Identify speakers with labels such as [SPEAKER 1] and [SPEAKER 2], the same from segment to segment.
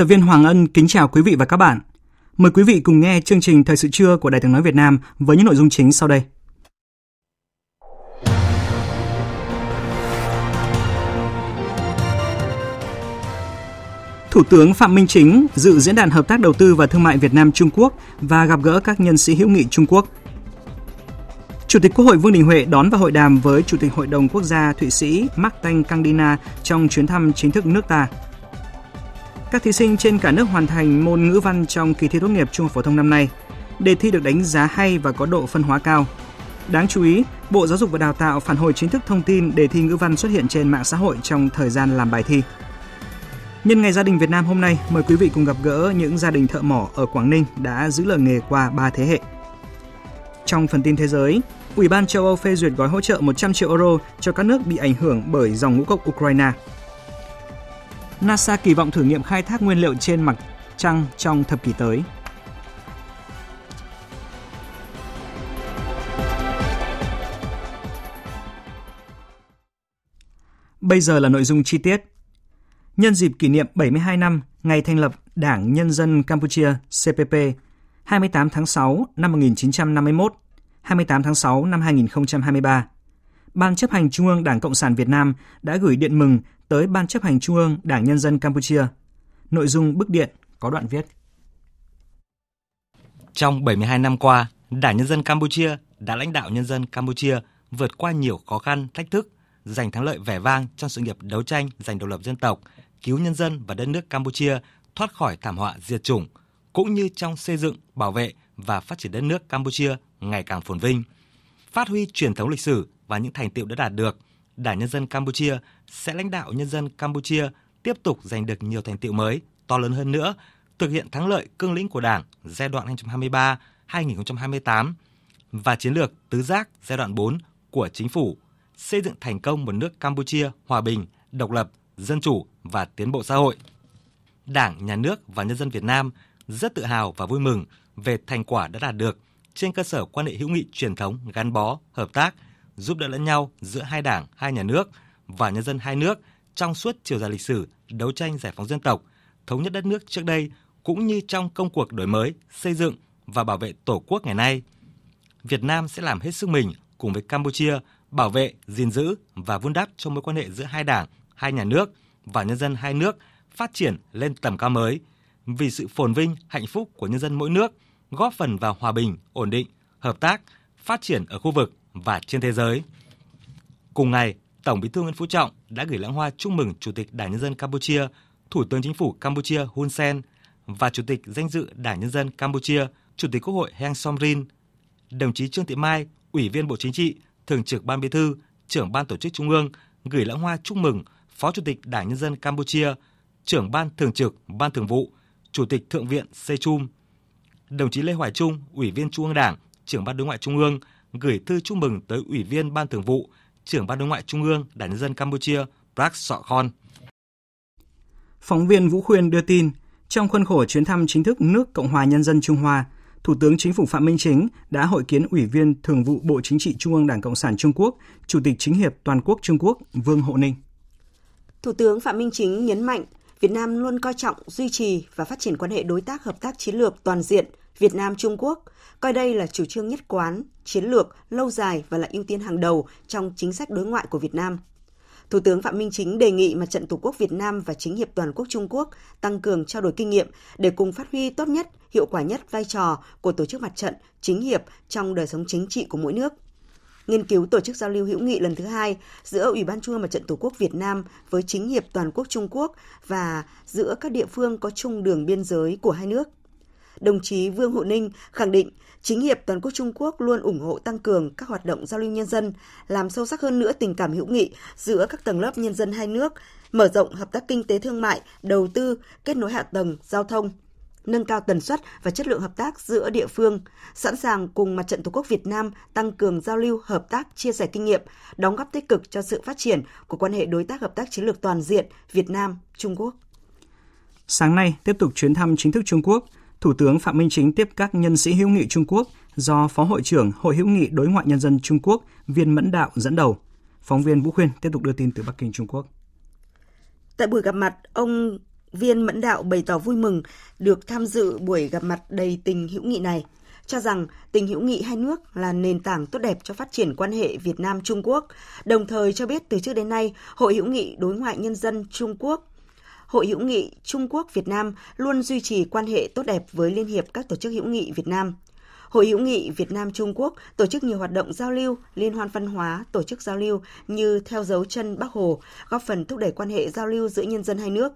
[SPEAKER 1] Tập viên Hoàng Ân kính chào quý vị và các bạn. Mời quý vị cùng nghe chương trình Thời sự trưa của Đài tiếng nói Việt Nam với những nội dung chính sau đây. Thủ tướng Phạm Minh Chính dự diễn đàn hợp tác đầu tư và thương mại Việt Nam Trung Quốc và gặp gỡ các nhân sĩ hữu nghị Trung Quốc. Chủ tịch Quốc hội Vương Đình Huệ đón và hội đàm với Chủ tịch Hội đồng Quốc gia Thụy Sĩ Martin Candina trong chuyến thăm chính thức nước ta. Các thí sinh trên cả nước hoàn thành môn ngữ văn trong kỳ thi tốt nghiệp trung học phổ thông năm nay. Đề thi được đánh giá hay và có độ phân hóa cao. Đáng chú ý, Bộ Giáo dục và Đào tạo phản hồi chính thức thông tin đề thi ngữ văn xuất hiện trên mạng xã hội trong thời gian làm bài thi. Nhân ngày gia đình Việt Nam hôm nay, mời quý vị cùng gặp gỡ những gia đình thợ mỏ ở Quảng Ninh đã giữ lời nghề qua 3 thế hệ. Trong phần tin thế giới, Ủy ban châu Âu phê duyệt gói hỗ trợ 100 triệu euro cho các nước bị ảnh hưởng bởi dòng ngũ cốc Ukraine. NASA kỳ vọng thử nghiệm khai thác nguyên liệu trên mặt trăng trong thập kỷ tới. Bây giờ là nội dung chi tiết. Nhân dịp kỷ niệm 72 năm ngày thành lập Đảng Nhân dân Campuchia CPP 28 tháng 6 năm 1951, 28 tháng 6 năm 2023, Ban chấp hành Trung ương Đảng Cộng sản Việt Nam đã gửi điện mừng tới Ban chấp hành Trung ương Đảng Nhân dân Campuchia. Nội dung bức điện có đoạn viết.
[SPEAKER 2] Trong 72 năm qua, Đảng Nhân dân Campuchia đã lãnh đạo nhân dân Campuchia vượt qua nhiều khó khăn, thách thức, giành thắng lợi vẻ vang trong sự nghiệp đấu tranh giành độc lập dân tộc, cứu nhân dân và đất nước Campuchia thoát khỏi thảm họa diệt chủng, cũng như trong xây dựng, bảo vệ và phát triển đất nước Campuchia ngày càng phồn vinh. Phát huy truyền thống lịch sử và những thành tiệu đã đạt được, Đảng Nhân dân Campuchia sẽ lãnh đạo nhân dân Campuchia tiếp tục giành được nhiều thành tiệu mới, to lớn hơn nữa, thực hiện thắng lợi cương lĩnh của Đảng giai đoạn 2023-2028 và chiến lược tứ giác giai đoạn 4 của chính phủ, xây dựng thành công một nước Campuchia hòa bình, độc lập, dân chủ và tiến bộ xã hội. Đảng, Nhà nước và nhân dân Việt Nam rất tự hào và vui mừng về thành quả đã đạt được trên cơ sở quan hệ hữu nghị truyền thống gắn bó, hợp tác, giúp đỡ lẫn nhau giữa hai đảng, hai nhà nước và nhân dân hai nước trong suốt chiều dài lịch sử đấu tranh giải phóng dân tộc, thống nhất đất nước trước đây cũng như trong công cuộc đổi mới, xây dựng và bảo vệ Tổ quốc ngày nay. Việt Nam sẽ làm hết sức mình cùng với Campuchia bảo vệ, gìn giữ và vun đắp cho mối quan hệ giữa hai đảng, hai nhà nước và nhân dân hai nước phát triển lên tầm cao mới vì sự phồn vinh, hạnh phúc của nhân dân mỗi nước, góp phần vào hòa bình, ổn định, hợp tác, phát triển ở khu vực và trên thế giới. Cùng ngày, Tổng Bí thư Nguyễn Phú Trọng đã gửi lãng hoa chúc mừng Chủ tịch Đảng Nhân dân Campuchia, Thủ tướng Chính phủ Campuchia Hun Sen và Chủ tịch danh dự Đảng Nhân dân Campuchia, Chủ tịch Quốc hội Heng Somrin. Đồng chí Trương Thị Mai, Ủy viên Bộ Chính trị, Thường trực Ban Bí thư, Trưởng Ban Tổ chức Trung ương gửi lãng hoa chúc mừng Phó Chủ tịch Đảng Nhân dân Campuchia, Trưởng Ban Thường trực Ban Thường vụ, Chủ tịch Thượng viện Sechum. Đồng chí Lê Hoài Trung, Ủy viên Trung ương Đảng, Trưởng Ban Đối ngoại Trung ương gửi thư chúc mừng tới Ủy viên Ban Thường vụ, Trưởng Ban Đối ngoại Trung ương Đảng Nhân dân Campuchia Prak Sokhon.
[SPEAKER 1] Phóng viên Vũ Khuyên đưa tin, trong khuôn khổ chuyến thăm chính thức nước Cộng hòa Nhân dân Trung Hoa, Thủ tướng Chính phủ Phạm Minh Chính đã hội kiến Ủy viên Thường vụ Bộ Chính trị Trung ương Đảng Cộng sản Trung Quốc, Chủ tịch Chính hiệp Toàn quốc Trung Quốc Vương Hộ Ninh.
[SPEAKER 3] Thủ tướng Phạm Minh Chính nhấn mạnh Việt Nam luôn coi trọng duy trì và phát triển quan hệ đối tác hợp tác chiến lược toàn diện Việt Nam Trung Quốc, coi đây là chủ trương nhất quán, chiến lược lâu dài và là ưu tiên hàng đầu trong chính sách đối ngoại của Việt Nam. Thủ tướng Phạm Minh Chính đề nghị Mặt trận Tổ quốc Việt Nam và Chính hiệp Toàn quốc Trung Quốc tăng cường trao đổi kinh nghiệm để cùng phát huy tốt nhất, hiệu quả nhất vai trò của tổ chức mặt trận, chính hiệp trong đời sống chính trị của mỗi nước. nghiên cứu tổ chức giao lưu hữu nghị lần thứ hai giữa Ủy ban Trung ương Mặt trận Tổ quốc Việt Nam với chính hiệp toàn quốc Trung Quốc và giữa các địa phương có chung đường biên giới của hai nước. Đồng chí Vương Hộ Ninh khẳng định chính hiệp toàn quốc Trung Quốc luôn ủng hộ tăng cường các hoạt động giao lưu nhân dân, làm sâu sắc hơn nữa tình cảm hữu nghị giữa các tầng lớp nhân dân hai nước, mở rộng hợp tác kinh tế thương mại, đầu tư, kết nối hạ tầng, giao thông, nâng cao tần suất và chất lượng hợp tác giữa địa phương, sẵn sàng cùng Mặt trận Tổ quốc Việt Nam tăng cường giao lưu, hợp tác, chia sẻ kinh nghiệm, đóng góp tích cực cho sự phát triển của quan hệ đối tác hợp tác chiến lược toàn diện Việt Nam Trung Quốc.
[SPEAKER 1] Sáng nay, tiếp tục chuyến thăm chính thức Trung Quốc, Thủ tướng Phạm Minh Chính tiếp các nhân sĩ hữu nghị Trung Quốc do Phó Hội trưởng Hội hữu nghị Đối ngoại Nhân dân Trung Quốc Viên Mẫn Đạo dẫn đầu. Phóng viên Vũ Khuyên tiếp tục đưa tin từ Bắc Kinh, Trung Quốc.
[SPEAKER 3] Tại buổi gặp mặt, ông Viên Mẫn Đạo bày tỏ vui mừng được tham dự buổi gặp mặt đầy tình hữu nghị này, cho rằng tình hữu nghị hai nước là nền tảng tốt đẹp cho phát triển quan hệ Việt Nam Trung Quốc, đồng thời cho biết từ trước đến nay Hội hữu nghị đối ngoại nhân dân Trung Quốc Hội hữu nghị Trung Quốc Việt Nam luôn duy trì quan hệ tốt đẹp với Liên hiệp các tổ chức hữu nghị Việt Nam. Hội hữu nghị Việt Nam Trung Quốc tổ chức nhiều hoạt động giao lưu, liên hoan văn hóa, tổ chức giao lưu như theo dấu chân Bắc Hồ, góp phần thúc đẩy quan hệ giao lưu giữa nhân dân hai nước.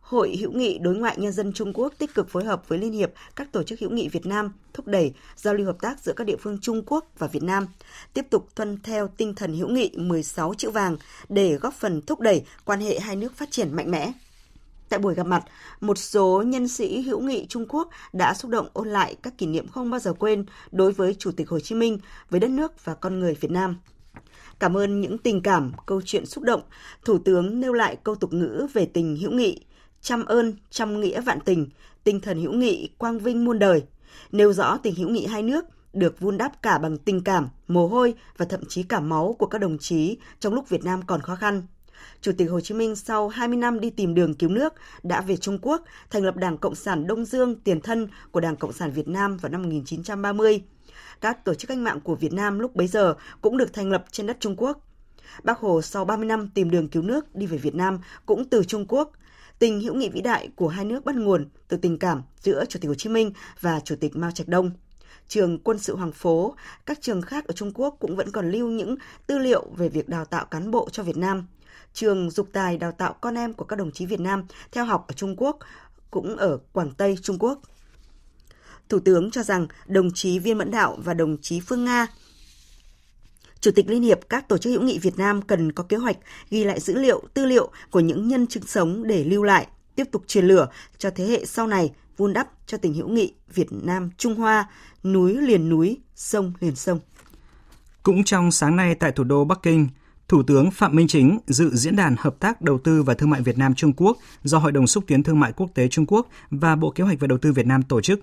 [SPEAKER 3] Hội hữu nghị đối ngoại nhân dân Trung Quốc tích cực phối hợp với Liên hiệp các tổ chức hữu nghị Việt Nam thúc đẩy giao lưu hợp tác giữa các địa phương Trung Quốc và Việt Nam, tiếp tục tuân theo tinh thần hữu nghị 16 chữ vàng để góp phần thúc đẩy quan hệ hai nước phát triển mạnh mẽ. Tại buổi gặp mặt, một số nhân sĩ hữu nghị Trung Quốc đã xúc động ôn lại các kỷ niệm không bao giờ quên đối với Chủ tịch Hồ Chí Minh, với đất nước và con người Việt Nam. Cảm ơn những tình cảm, câu chuyện xúc động, Thủ tướng nêu lại câu tục ngữ về tình hữu nghị, trăm ơn, trăm nghĩa vạn tình, tinh thần hữu nghị quang vinh muôn đời, nêu rõ tình hữu nghị hai nước được vun đắp cả bằng tình cảm, mồ hôi và thậm chí cả máu của các đồng chí trong lúc Việt Nam còn khó khăn. Chủ tịch Hồ Chí Minh sau 20 năm đi tìm đường cứu nước đã về Trung Quốc, thành lập Đảng Cộng sản Đông Dương, tiền thân của Đảng Cộng sản Việt Nam vào năm 1930. Các tổ chức cách mạng của Việt Nam lúc bấy giờ cũng được thành lập trên đất Trung Quốc. Bác Hồ sau 30 năm tìm đường cứu nước đi về Việt Nam cũng từ Trung Quốc. Tình hữu nghị vĩ đại của hai nước bắt nguồn từ tình cảm giữa Chủ tịch Hồ Chí Minh và Chủ tịch Mao Trạch Đông trường quân sự Hoàng Phố, các trường khác ở Trung Quốc cũng vẫn còn lưu những tư liệu về việc đào tạo cán bộ cho Việt Nam trường dục tài đào tạo con em của các đồng chí Việt Nam theo học ở Trung Quốc, cũng ở Quảng Tây, Trung Quốc. Thủ tướng cho rằng đồng chí Viên Mẫn Đạo và đồng chí Phương Nga Chủ tịch Liên hiệp các tổ chức hữu nghị Việt Nam cần có kế hoạch ghi lại dữ liệu, tư liệu của những nhân chứng sống để lưu lại, tiếp tục truyền lửa cho thế hệ sau này vun đắp cho tình hữu nghị Việt Nam Trung Hoa, núi liền núi, sông liền sông.
[SPEAKER 1] Cũng trong sáng nay tại thủ đô Bắc Kinh, Thủ tướng Phạm Minh Chính dự diễn đàn hợp tác đầu tư và thương mại Việt Nam Trung Quốc do Hội đồng xúc tiến thương mại quốc tế Trung Quốc và Bộ Kế hoạch và Đầu tư Việt Nam tổ chức.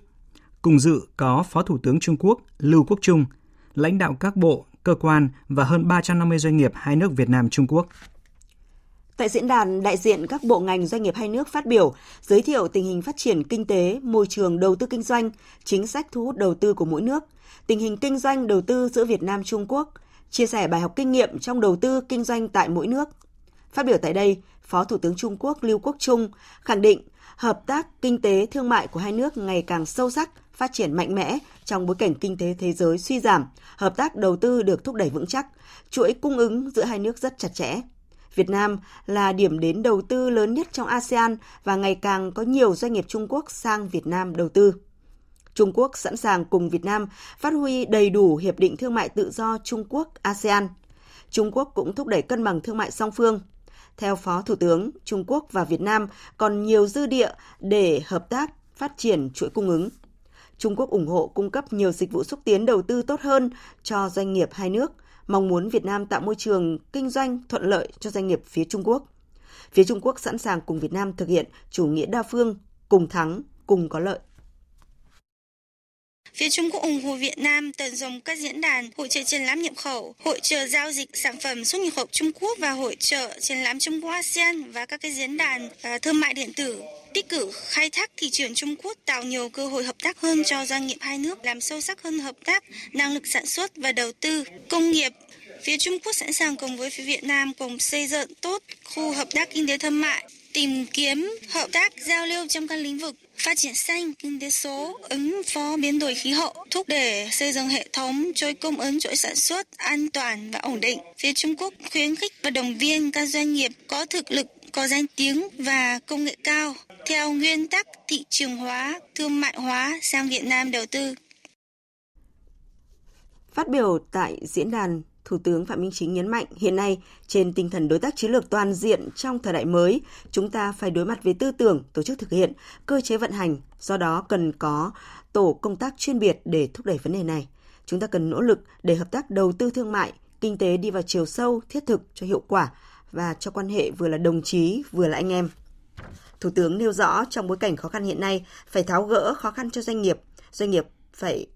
[SPEAKER 1] Cùng dự có Phó Thủ tướng Trung Quốc Lưu Quốc Trung, lãnh đạo các bộ, cơ quan và hơn 350 doanh nghiệp hai nước Việt Nam Trung Quốc.
[SPEAKER 3] Tại diễn đàn, đại diện các bộ ngành doanh nghiệp hai nước phát biểu, giới thiệu tình hình phát triển kinh tế, môi trường đầu tư kinh doanh, chính sách thu hút đầu tư của mỗi nước, tình hình kinh doanh đầu tư giữa Việt Nam Trung Quốc – chia sẻ bài học kinh nghiệm trong đầu tư kinh doanh tại mỗi nước. Phát biểu tại đây, Phó Thủ tướng Trung Quốc Lưu Quốc Trung khẳng định hợp tác kinh tế thương mại của hai nước ngày càng sâu sắc, phát triển mạnh mẽ trong bối cảnh kinh tế thế giới suy giảm, hợp tác đầu tư được thúc đẩy vững chắc, chuỗi cung ứng giữa hai nước rất chặt chẽ. Việt Nam là điểm đến đầu tư lớn nhất trong ASEAN và ngày càng có nhiều doanh nghiệp Trung Quốc sang Việt Nam đầu tư. Trung Quốc sẵn sàng cùng Việt Nam phát huy đầy đủ Hiệp định Thương mại Tự do Trung Quốc-ASEAN. Trung Quốc cũng thúc đẩy cân bằng thương mại song phương. Theo Phó Thủ tướng, Trung Quốc và Việt Nam còn nhiều dư địa để hợp tác phát triển chuỗi cung ứng. Trung Quốc ủng hộ cung cấp nhiều dịch vụ xúc tiến đầu tư tốt hơn cho doanh nghiệp hai nước, mong muốn Việt Nam tạo môi trường kinh doanh thuận lợi cho doanh nghiệp phía Trung Quốc. Phía Trung Quốc sẵn sàng cùng Việt Nam thực hiện chủ nghĩa đa phương, cùng thắng, cùng có lợi.
[SPEAKER 4] Phía Trung Quốc ủng hộ Việt Nam tận dụng các diễn đàn, hội trợ triển lãm nhập khẩu, hội trợ giao dịch sản phẩm xuất nhập khẩu Trung Quốc và hội trợ triển lãm Trung Quốc ASEAN và các cái diễn đàn à, thương mại điện tử tích cực khai thác thị trường Trung Quốc tạo nhiều cơ hội hợp tác hơn cho doanh nghiệp hai nước, làm sâu sắc hơn hợp tác, năng lực sản xuất và đầu tư, công nghiệp. Phía Trung Quốc sẵn sàng cùng với phía Việt Nam cùng xây dựng tốt khu hợp tác kinh tế thương mại, tìm kiếm hợp tác giao lưu trong các lĩnh vực phát triển xanh, kinh tế số, ứng phó biến đổi khí hậu, thúc đẩy xây dựng hệ thống chuỗi cung ứng chuỗi sản xuất an toàn và ổn định. Phía Trung Quốc khuyến khích và động viên các doanh nghiệp có thực lực có danh tiếng và công nghệ cao theo nguyên tắc thị trường hóa, thương mại hóa sang Việt Nam đầu tư.
[SPEAKER 3] Phát biểu tại diễn đàn, Thủ tướng Phạm Minh Chính nhấn mạnh hiện nay trên tinh thần đối tác chiến lược toàn diện trong thời đại mới, chúng ta phải đối mặt với tư tưởng, tổ chức thực hiện, cơ chế vận hành, do đó cần có tổ công tác chuyên biệt để thúc đẩy vấn đề này. Chúng ta cần nỗ lực để hợp tác đầu tư thương mại, kinh tế đi vào chiều sâu, thiết thực cho hiệu quả và cho quan hệ vừa là đồng chí vừa là anh em. Thủ tướng nêu rõ trong bối cảnh khó khăn hiện nay phải tháo gỡ khó khăn cho doanh nghiệp, doanh nghiệp phải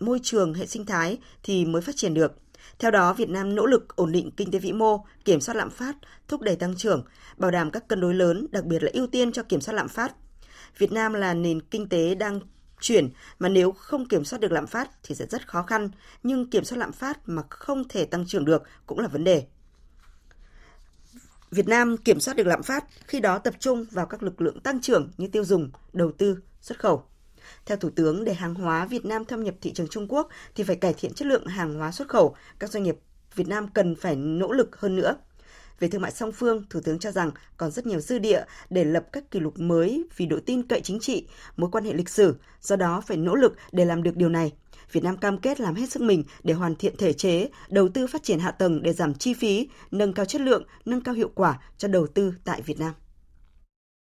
[SPEAKER 3] môi trường hệ sinh thái thì mới phát triển được. Theo đó, Việt Nam nỗ lực ổn định kinh tế vĩ mô, kiểm soát lạm phát, thúc đẩy tăng trưởng, bảo đảm các cân đối lớn, đặc biệt là ưu tiên cho kiểm soát lạm phát. Việt Nam là nền kinh tế đang chuyển mà nếu không kiểm soát được lạm phát thì sẽ rất khó khăn, nhưng kiểm soát lạm phát mà không thể tăng trưởng được cũng là vấn đề. Việt Nam kiểm soát được lạm phát khi đó tập trung vào các lực lượng tăng trưởng như tiêu dùng, đầu tư, xuất khẩu. Theo Thủ tướng, để hàng hóa Việt Nam thâm nhập thị trường Trung Quốc thì phải cải thiện chất lượng hàng hóa xuất khẩu. Các doanh nghiệp Việt Nam cần phải nỗ lực hơn nữa. Về thương mại song phương, Thủ tướng cho rằng còn rất nhiều dư địa để lập các kỷ lục mới vì độ tin cậy chính trị, mối quan hệ lịch sử, do đó phải nỗ lực để làm được điều này. Việt Nam cam kết làm hết sức mình để hoàn thiện thể chế, đầu tư phát triển hạ tầng để giảm chi phí, nâng cao chất lượng, nâng cao hiệu quả cho đầu tư tại Việt Nam.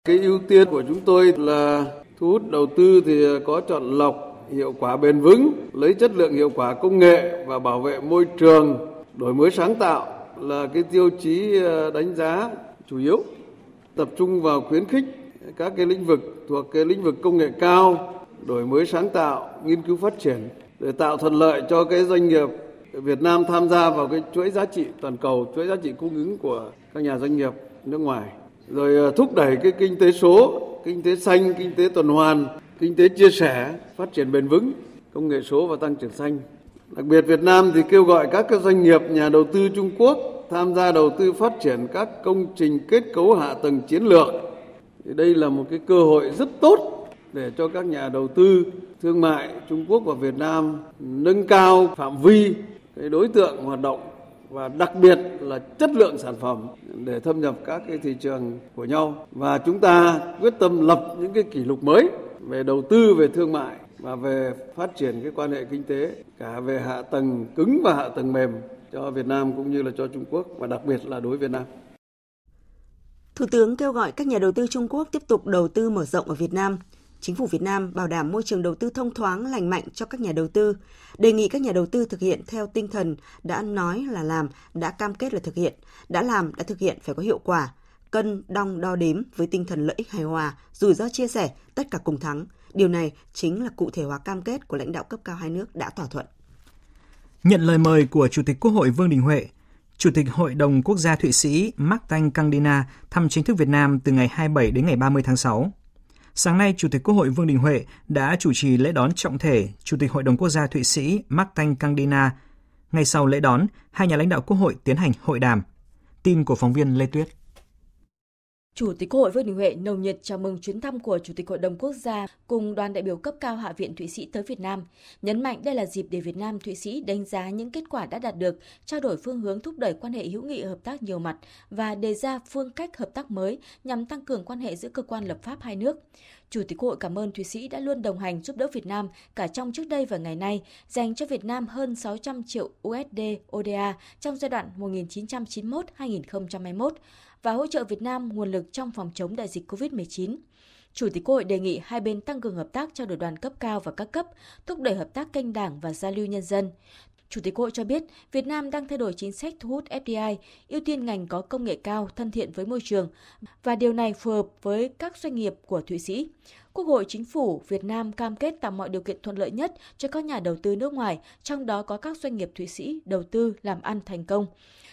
[SPEAKER 5] Cái ưu tiên của chúng tôi là thu hút đầu tư thì có chọn lọc, hiệu quả bền vững, lấy chất lượng hiệu quả công nghệ và bảo vệ môi trường, đổi mới sáng tạo là cái tiêu chí ờ, đánh giá chủ yếu. Tập trung vào khuyến khích các cái lĩnh vực thuộc cái lĩnh vực công nghệ cao, đổi mới sáng tạo, nghiên cứu phát triển để tạo thuận lợi cho cái doanh nghiệp Việt Nam tham gia vào cái chuỗi giá trị toàn cầu, chuỗi giá trị cung ứng của các nhà doanh nghiệp nước ngoài. Rồi ờ, thúc đẩy cái kinh tế số, kinh tế xanh, kinh tế tuần hoàn, kinh tế chia sẻ, phát triển bền vững, công nghệ số và tăng trưởng xanh. Đặc biệt Việt Nam thì kêu gọi các doanh nghiệp, nhà đầu tư Trung Quốc tham gia đầu tư phát triển các công trình kết cấu hạ tầng chiến lược. Thì đây là một cái cơ hội rất tốt để cho các nhà đầu tư thương mại Trung Quốc và Việt Nam nâng cao phạm vi cái đối tượng hoạt động và đặc biệt là chất lượng sản phẩm để thâm nhập các cái thị trường của nhau và chúng ta quyết tâm lập những cái kỷ lục mới về đầu tư, về thương mại và về phát triển cái quan hệ kinh tế, cả về hạ tầng cứng và hạ tầng mềm cho Việt Nam cũng như là cho Trung Quốc và đặc biệt là đối với Việt Nam.
[SPEAKER 3] Thủ tướng kêu gọi các nhà đầu tư Trung Quốc tiếp tục đầu tư mở rộng ở Việt Nam. Chính phủ Việt Nam bảo đảm môi trường đầu tư thông thoáng, lành mạnh cho các nhà đầu tư, đề nghị các nhà đầu tư thực hiện theo tinh thần đã nói là làm, đã cam kết là thực hiện, đã làm, đã thực hiện phải có hiệu quả, cân, đong, đo đếm với tinh thần lợi ích hài hòa, rủi ro chia sẻ, tất cả cùng thắng. Điều này chính là cụ thể hóa cam kết của lãnh đạo cấp cao hai nước đã thỏa thuận.
[SPEAKER 1] Nhận lời mời của Chủ tịch Quốc hội Vương Đình Huệ, Chủ tịch Hội đồng Quốc gia Thụy Sĩ Martin Candina thăm chính thức Việt Nam từ ngày 27 đến ngày 30 tháng 6. Sáng nay, Chủ tịch Quốc hội Vương Đình Huệ đã chủ trì lễ đón trọng thể Chủ tịch Hội đồng Quốc gia Thụy Sĩ Martin Candina. Ngay sau lễ đón, hai nhà lãnh đạo Quốc hội tiến hành hội đàm. Tin của phóng viên Lê Tuyết.
[SPEAKER 6] Chủ tịch Quốc hội Vương Đình Huệ nồng nhiệt chào mừng chuyến thăm của Chủ tịch Hội đồng Quốc gia cùng đoàn đại biểu cấp cao Hạ viện Thụy Sĩ tới Việt Nam, nhấn mạnh đây là dịp để Việt Nam Thụy Sĩ đánh giá những kết quả đã đạt được, trao đổi phương hướng thúc đẩy quan hệ hữu nghị hợp tác nhiều mặt và đề ra phương cách hợp tác mới nhằm tăng cường quan hệ giữa cơ quan lập pháp hai nước. Chủ tịch Quốc hội cảm ơn Thụy Sĩ đã luôn đồng hành giúp đỡ Việt Nam cả trong trước đây và ngày nay, dành cho Việt Nam hơn 600 triệu USD ODA trong giai đoạn 1991-2021 và hỗ trợ Việt Nam nguồn lực trong phòng chống đại dịch COVID-19. Chủ tịch Quốc hội đề nghị hai bên tăng cường hợp tác trao đổi đoàn cấp cao và các cấp, thúc đẩy hợp tác kênh đảng và giao lưu nhân dân. Chủ tịch hội cho biết, Việt Nam đang thay đổi chính sách thu hút FDI, ưu tiên ngành có công nghệ cao, thân thiện với môi trường, và điều này phù hợp với các doanh nghiệp của Thụy Sĩ. Quốc hội Chính phủ Việt Nam cam kết tạo mọi điều kiện thuận lợi nhất cho các nhà đầu tư nước ngoài, trong đó có các doanh nghiệp Thụy Sĩ đầu tư làm ăn thành công.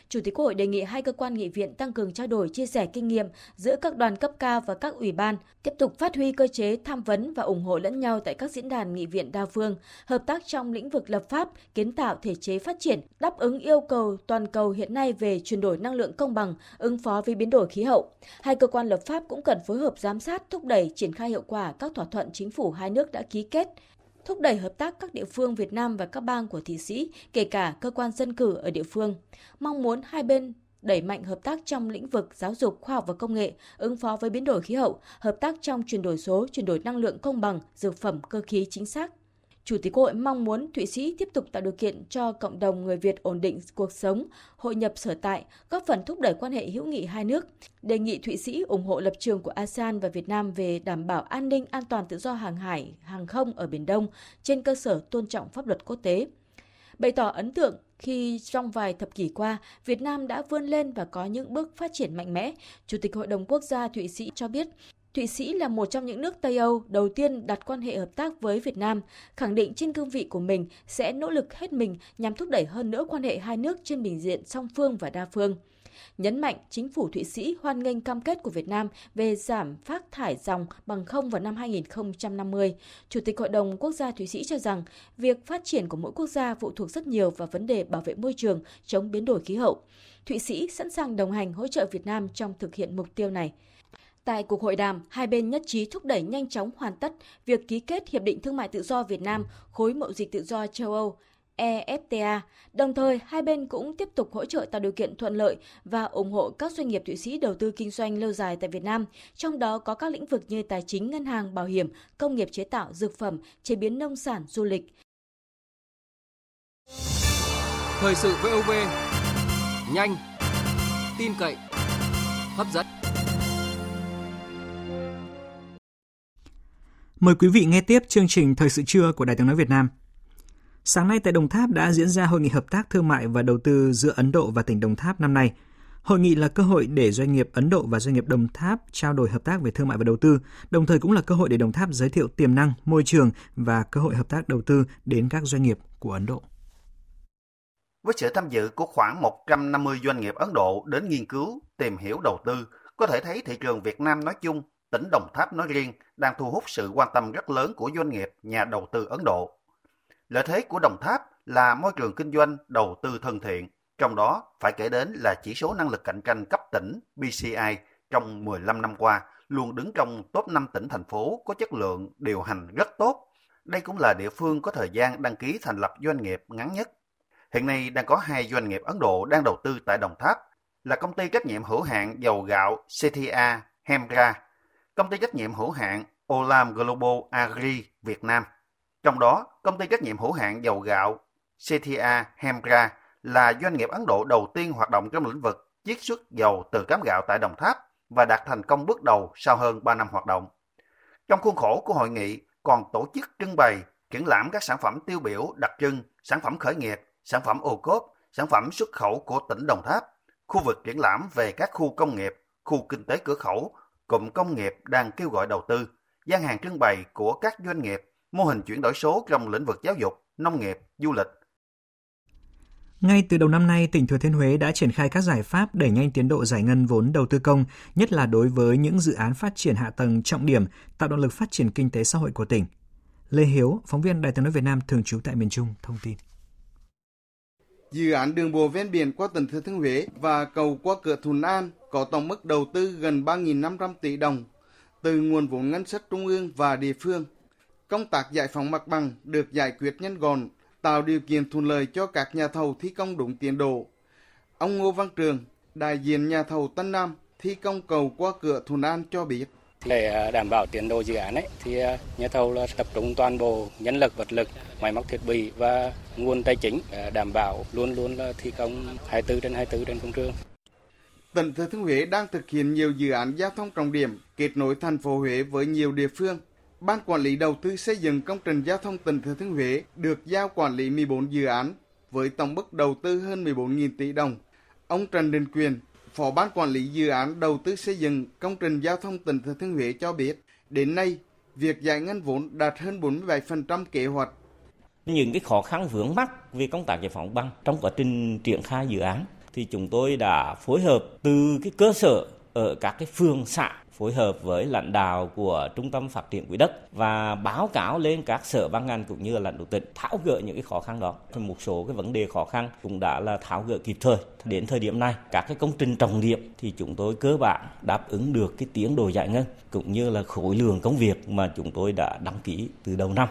[SPEAKER 6] Chủ tịch Quốc hội đề nghị hai cơ quan nghị viện tăng cường trao đổi chia sẻ kinh nghiệm giữa các đoàn cấp cao và các ủy ban, tiếp tục phát huy cơ chế tham vấn và ủng hộ lẫn nhau tại các diễn đàn nghị viện đa phương, hợp tác trong lĩnh vực lập pháp, kiến tạo thể chế phát triển, đáp ứng yêu cầu toàn cầu hiện nay về chuyển đổi năng lượng công bằng, ứng phó với biến đổi khí hậu. Hai cơ quan lập pháp cũng cần phối hợp giám sát, thúc đẩy triển khai hiệu quả các thỏa thuận chính phủ hai nước đã ký kết, thúc đẩy hợp tác các địa phương Việt Nam và các bang của Thụy Sĩ, kể cả cơ quan dân cử ở địa phương. Mong muốn hai bên đẩy mạnh hợp tác trong lĩnh vực giáo dục, khoa học và công nghệ, ứng phó với biến đổi khí hậu, hợp tác trong chuyển đổi số, chuyển đổi năng lượng công bằng, dược phẩm, cơ khí chính xác. Chủ tịch Quốc hội mong muốn Thụy Sĩ tiếp tục tạo điều kiện cho cộng đồng người Việt ổn định cuộc sống, hội nhập sở tại, góp phần thúc đẩy quan hệ hữu nghị hai nước. Đề nghị Thụy Sĩ ủng hộ lập trường của ASEAN và Việt Nam về đảm bảo an ninh, an toàn tự do hàng hải, hàng không ở Biển Đông trên cơ sở tôn trọng pháp luật quốc tế. Bày tỏ ấn tượng khi trong vài thập kỷ qua, Việt Nam đã vươn lên và có những bước phát triển mạnh mẽ, Chủ tịch Hội đồng Quốc gia Thụy Sĩ cho biết Thụy Sĩ là một trong những nước Tây Âu đầu tiên đặt quan hệ hợp tác với Việt Nam, khẳng định trên cương vị của mình sẽ nỗ lực hết mình nhằm thúc đẩy hơn nữa quan hệ hai nước trên bình diện song phương và đa phương. Nhấn mạnh chính phủ Thụy Sĩ hoan nghênh cam kết của Việt Nam về giảm phát thải dòng bằng không vào năm 2050. Chủ tịch Hội đồng Quốc gia Thụy Sĩ cho rằng việc phát triển của mỗi quốc gia phụ thuộc rất nhiều vào vấn đề bảo vệ môi trường, chống biến đổi khí hậu. Thụy Sĩ sẵn sàng đồng hành hỗ trợ Việt Nam trong thực hiện mục tiêu này. Tại cuộc hội đàm, hai bên nhất trí thúc đẩy nhanh chóng hoàn tất việc ký kết Hiệp định Thương mại Tự do Việt Nam, khối mậu dịch tự do châu Âu, EFTA. Đồng thời, hai bên cũng tiếp tục hỗ trợ tạo điều kiện thuận lợi và ủng hộ các doanh nghiệp Thụy Sĩ đầu tư kinh doanh lâu dài tại Việt Nam, trong đó có các lĩnh vực như tài chính, ngân hàng, bảo hiểm, công nghiệp chế tạo, dược phẩm, chế biến nông sản, du lịch.
[SPEAKER 7] Thời sự VOV, nhanh, tin cậy, hấp dẫn.
[SPEAKER 1] Mời quý vị nghe tiếp chương trình Thời sự trưa của Đài tiếng nói Việt Nam. Sáng nay tại Đồng Tháp đã diễn ra hội nghị hợp tác thương mại và đầu tư giữa Ấn Độ và tỉnh Đồng Tháp năm nay. Hội nghị là cơ hội để doanh nghiệp Ấn Độ và doanh nghiệp Đồng Tháp trao đổi hợp tác về thương mại và đầu tư, đồng thời cũng là cơ hội để Đồng Tháp giới thiệu tiềm năng, môi trường và cơ hội hợp tác đầu tư đến các doanh nghiệp của Ấn Độ.
[SPEAKER 8] Với sự tham dự của khoảng 150 doanh nghiệp Ấn Độ đến nghiên cứu, tìm hiểu đầu tư, có thể thấy thị trường Việt Nam nói chung tỉnh Đồng Tháp nói riêng đang thu hút sự quan tâm rất lớn của doanh nghiệp, nhà đầu tư Ấn Độ. Lợi thế của Đồng Tháp là môi trường kinh doanh đầu tư thân thiện, trong đó phải kể đến là chỉ số năng lực cạnh tranh cấp tỉnh BCI trong 15 năm qua luôn đứng trong top 5 tỉnh thành phố có chất lượng điều hành rất tốt. Đây cũng là địa phương có thời gian đăng ký thành lập doanh nghiệp ngắn nhất. Hiện nay đang có hai doanh nghiệp Ấn Độ đang đầu tư tại Đồng Tháp là công ty trách nhiệm hữu hạn dầu gạo CTA Hemra công ty trách nhiệm hữu hạn Olam Global Agri Việt Nam. Trong đó, công ty trách nhiệm hữu hạn dầu gạo CTA Hemra là doanh nghiệp Ấn Độ đầu tiên hoạt động trong lĩnh vực chiết xuất dầu từ cám gạo tại Đồng Tháp và đạt thành công bước đầu sau hơn 3 năm hoạt động. Trong khuôn khổ của hội nghị còn tổ chức trưng bày, triển lãm các sản phẩm tiêu biểu đặc trưng, sản phẩm khởi nghiệp, sản phẩm ô cốp, sản phẩm xuất khẩu của tỉnh Đồng Tháp, khu vực triển lãm về các khu công nghiệp, khu kinh tế cửa khẩu cụm công nghiệp đang kêu gọi đầu tư, gian hàng trưng bày của các doanh nghiệp, mô hình chuyển đổi số trong lĩnh vực giáo dục, nông nghiệp, du lịch.
[SPEAKER 1] Ngay từ đầu năm nay, tỉnh Thừa Thiên Huế đã triển khai các giải pháp đẩy nhanh tiến độ giải ngân vốn đầu tư công, nhất là đối với những dự án phát triển hạ tầng trọng điểm, tạo động lực phát triển kinh tế xã hội của tỉnh. Lê Hiếu, phóng viên Đài tiếng nói Việt Nam thường trú tại miền Trung, thông tin.
[SPEAKER 9] Dự án đường bộ ven biển qua tỉnh Thừa Thiên Huế và cầu qua cửa Thuận An có tổng mức đầu tư gần 3.500 tỷ đồng từ nguồn vốn ngân sách trung ương và địa phương. Công tác giải phóng mặt bằng được giải quyết nhanh gọn, tạo điều kiện thuận lợi cho các nhà thầu thi công đúng tiến độ. Ông Ngô Văn Trường, đại diện nhà thầu Tân Nam thi công cầu qua cửa Thuận An cho biết.
[SPEAKER 10] Để à, đảm bảo tiến độ dự án ấy, thì à, nhà thầu là tập trung toàn bộ nhân lực, vật lực, máy móc thiết bị và nguồn tài chính à, đảm bảo luôn luôn là thi công 24 trên 24 trên công trường.
[SPEAKER 9] Tỉnh Thừa Thiên Huế đang thực hiện nhiều dự án giao thông trọng điểm kết nối thành phố Huế với nhiều địa phương. Ban quản lý đầu tư xây dựng công trình giao thông tỉnh Thừa Thiên Huế được giao quản lý 14 dự án với tổng mức đầu tư hơn 14.000 tỷ đồng. Ông Trần Đình Quyền, Phó Ban Quản lý Dự án Đầu tư xây dựng công trình giao thông tỉnh Thừa Thiên Huế cho biết, đến nay, việc giải ngân vốn đạt hơn 47% kế hoạch.
[SPEAKER 11] Những cái khó khăn vướng mắc về công tác giải phóng bằng trong quá trình triển khai dự án thì chúng tôi đã phối hợp từ cái cơ sở ở các cái phường xã phối hợp với lãnh đạo của Trung tâm Phát triển Quỹ đất và báo cáo lên các sở ban ngành cũng như là lãnh đạo tỉnh tháo gỡ những cái khó khăn đó. Một số cái vấn đề khó khăn cũng đã là tháo gỡ kịp thời. Đến thời điểm này, các cái công trình trọng điểm thì chúng tôi cơ bản đáp ứng được cái tiến độ giải ngân cũng như là khối lượng công việc mà chúng tôi đã đăng ký từ đầu năm.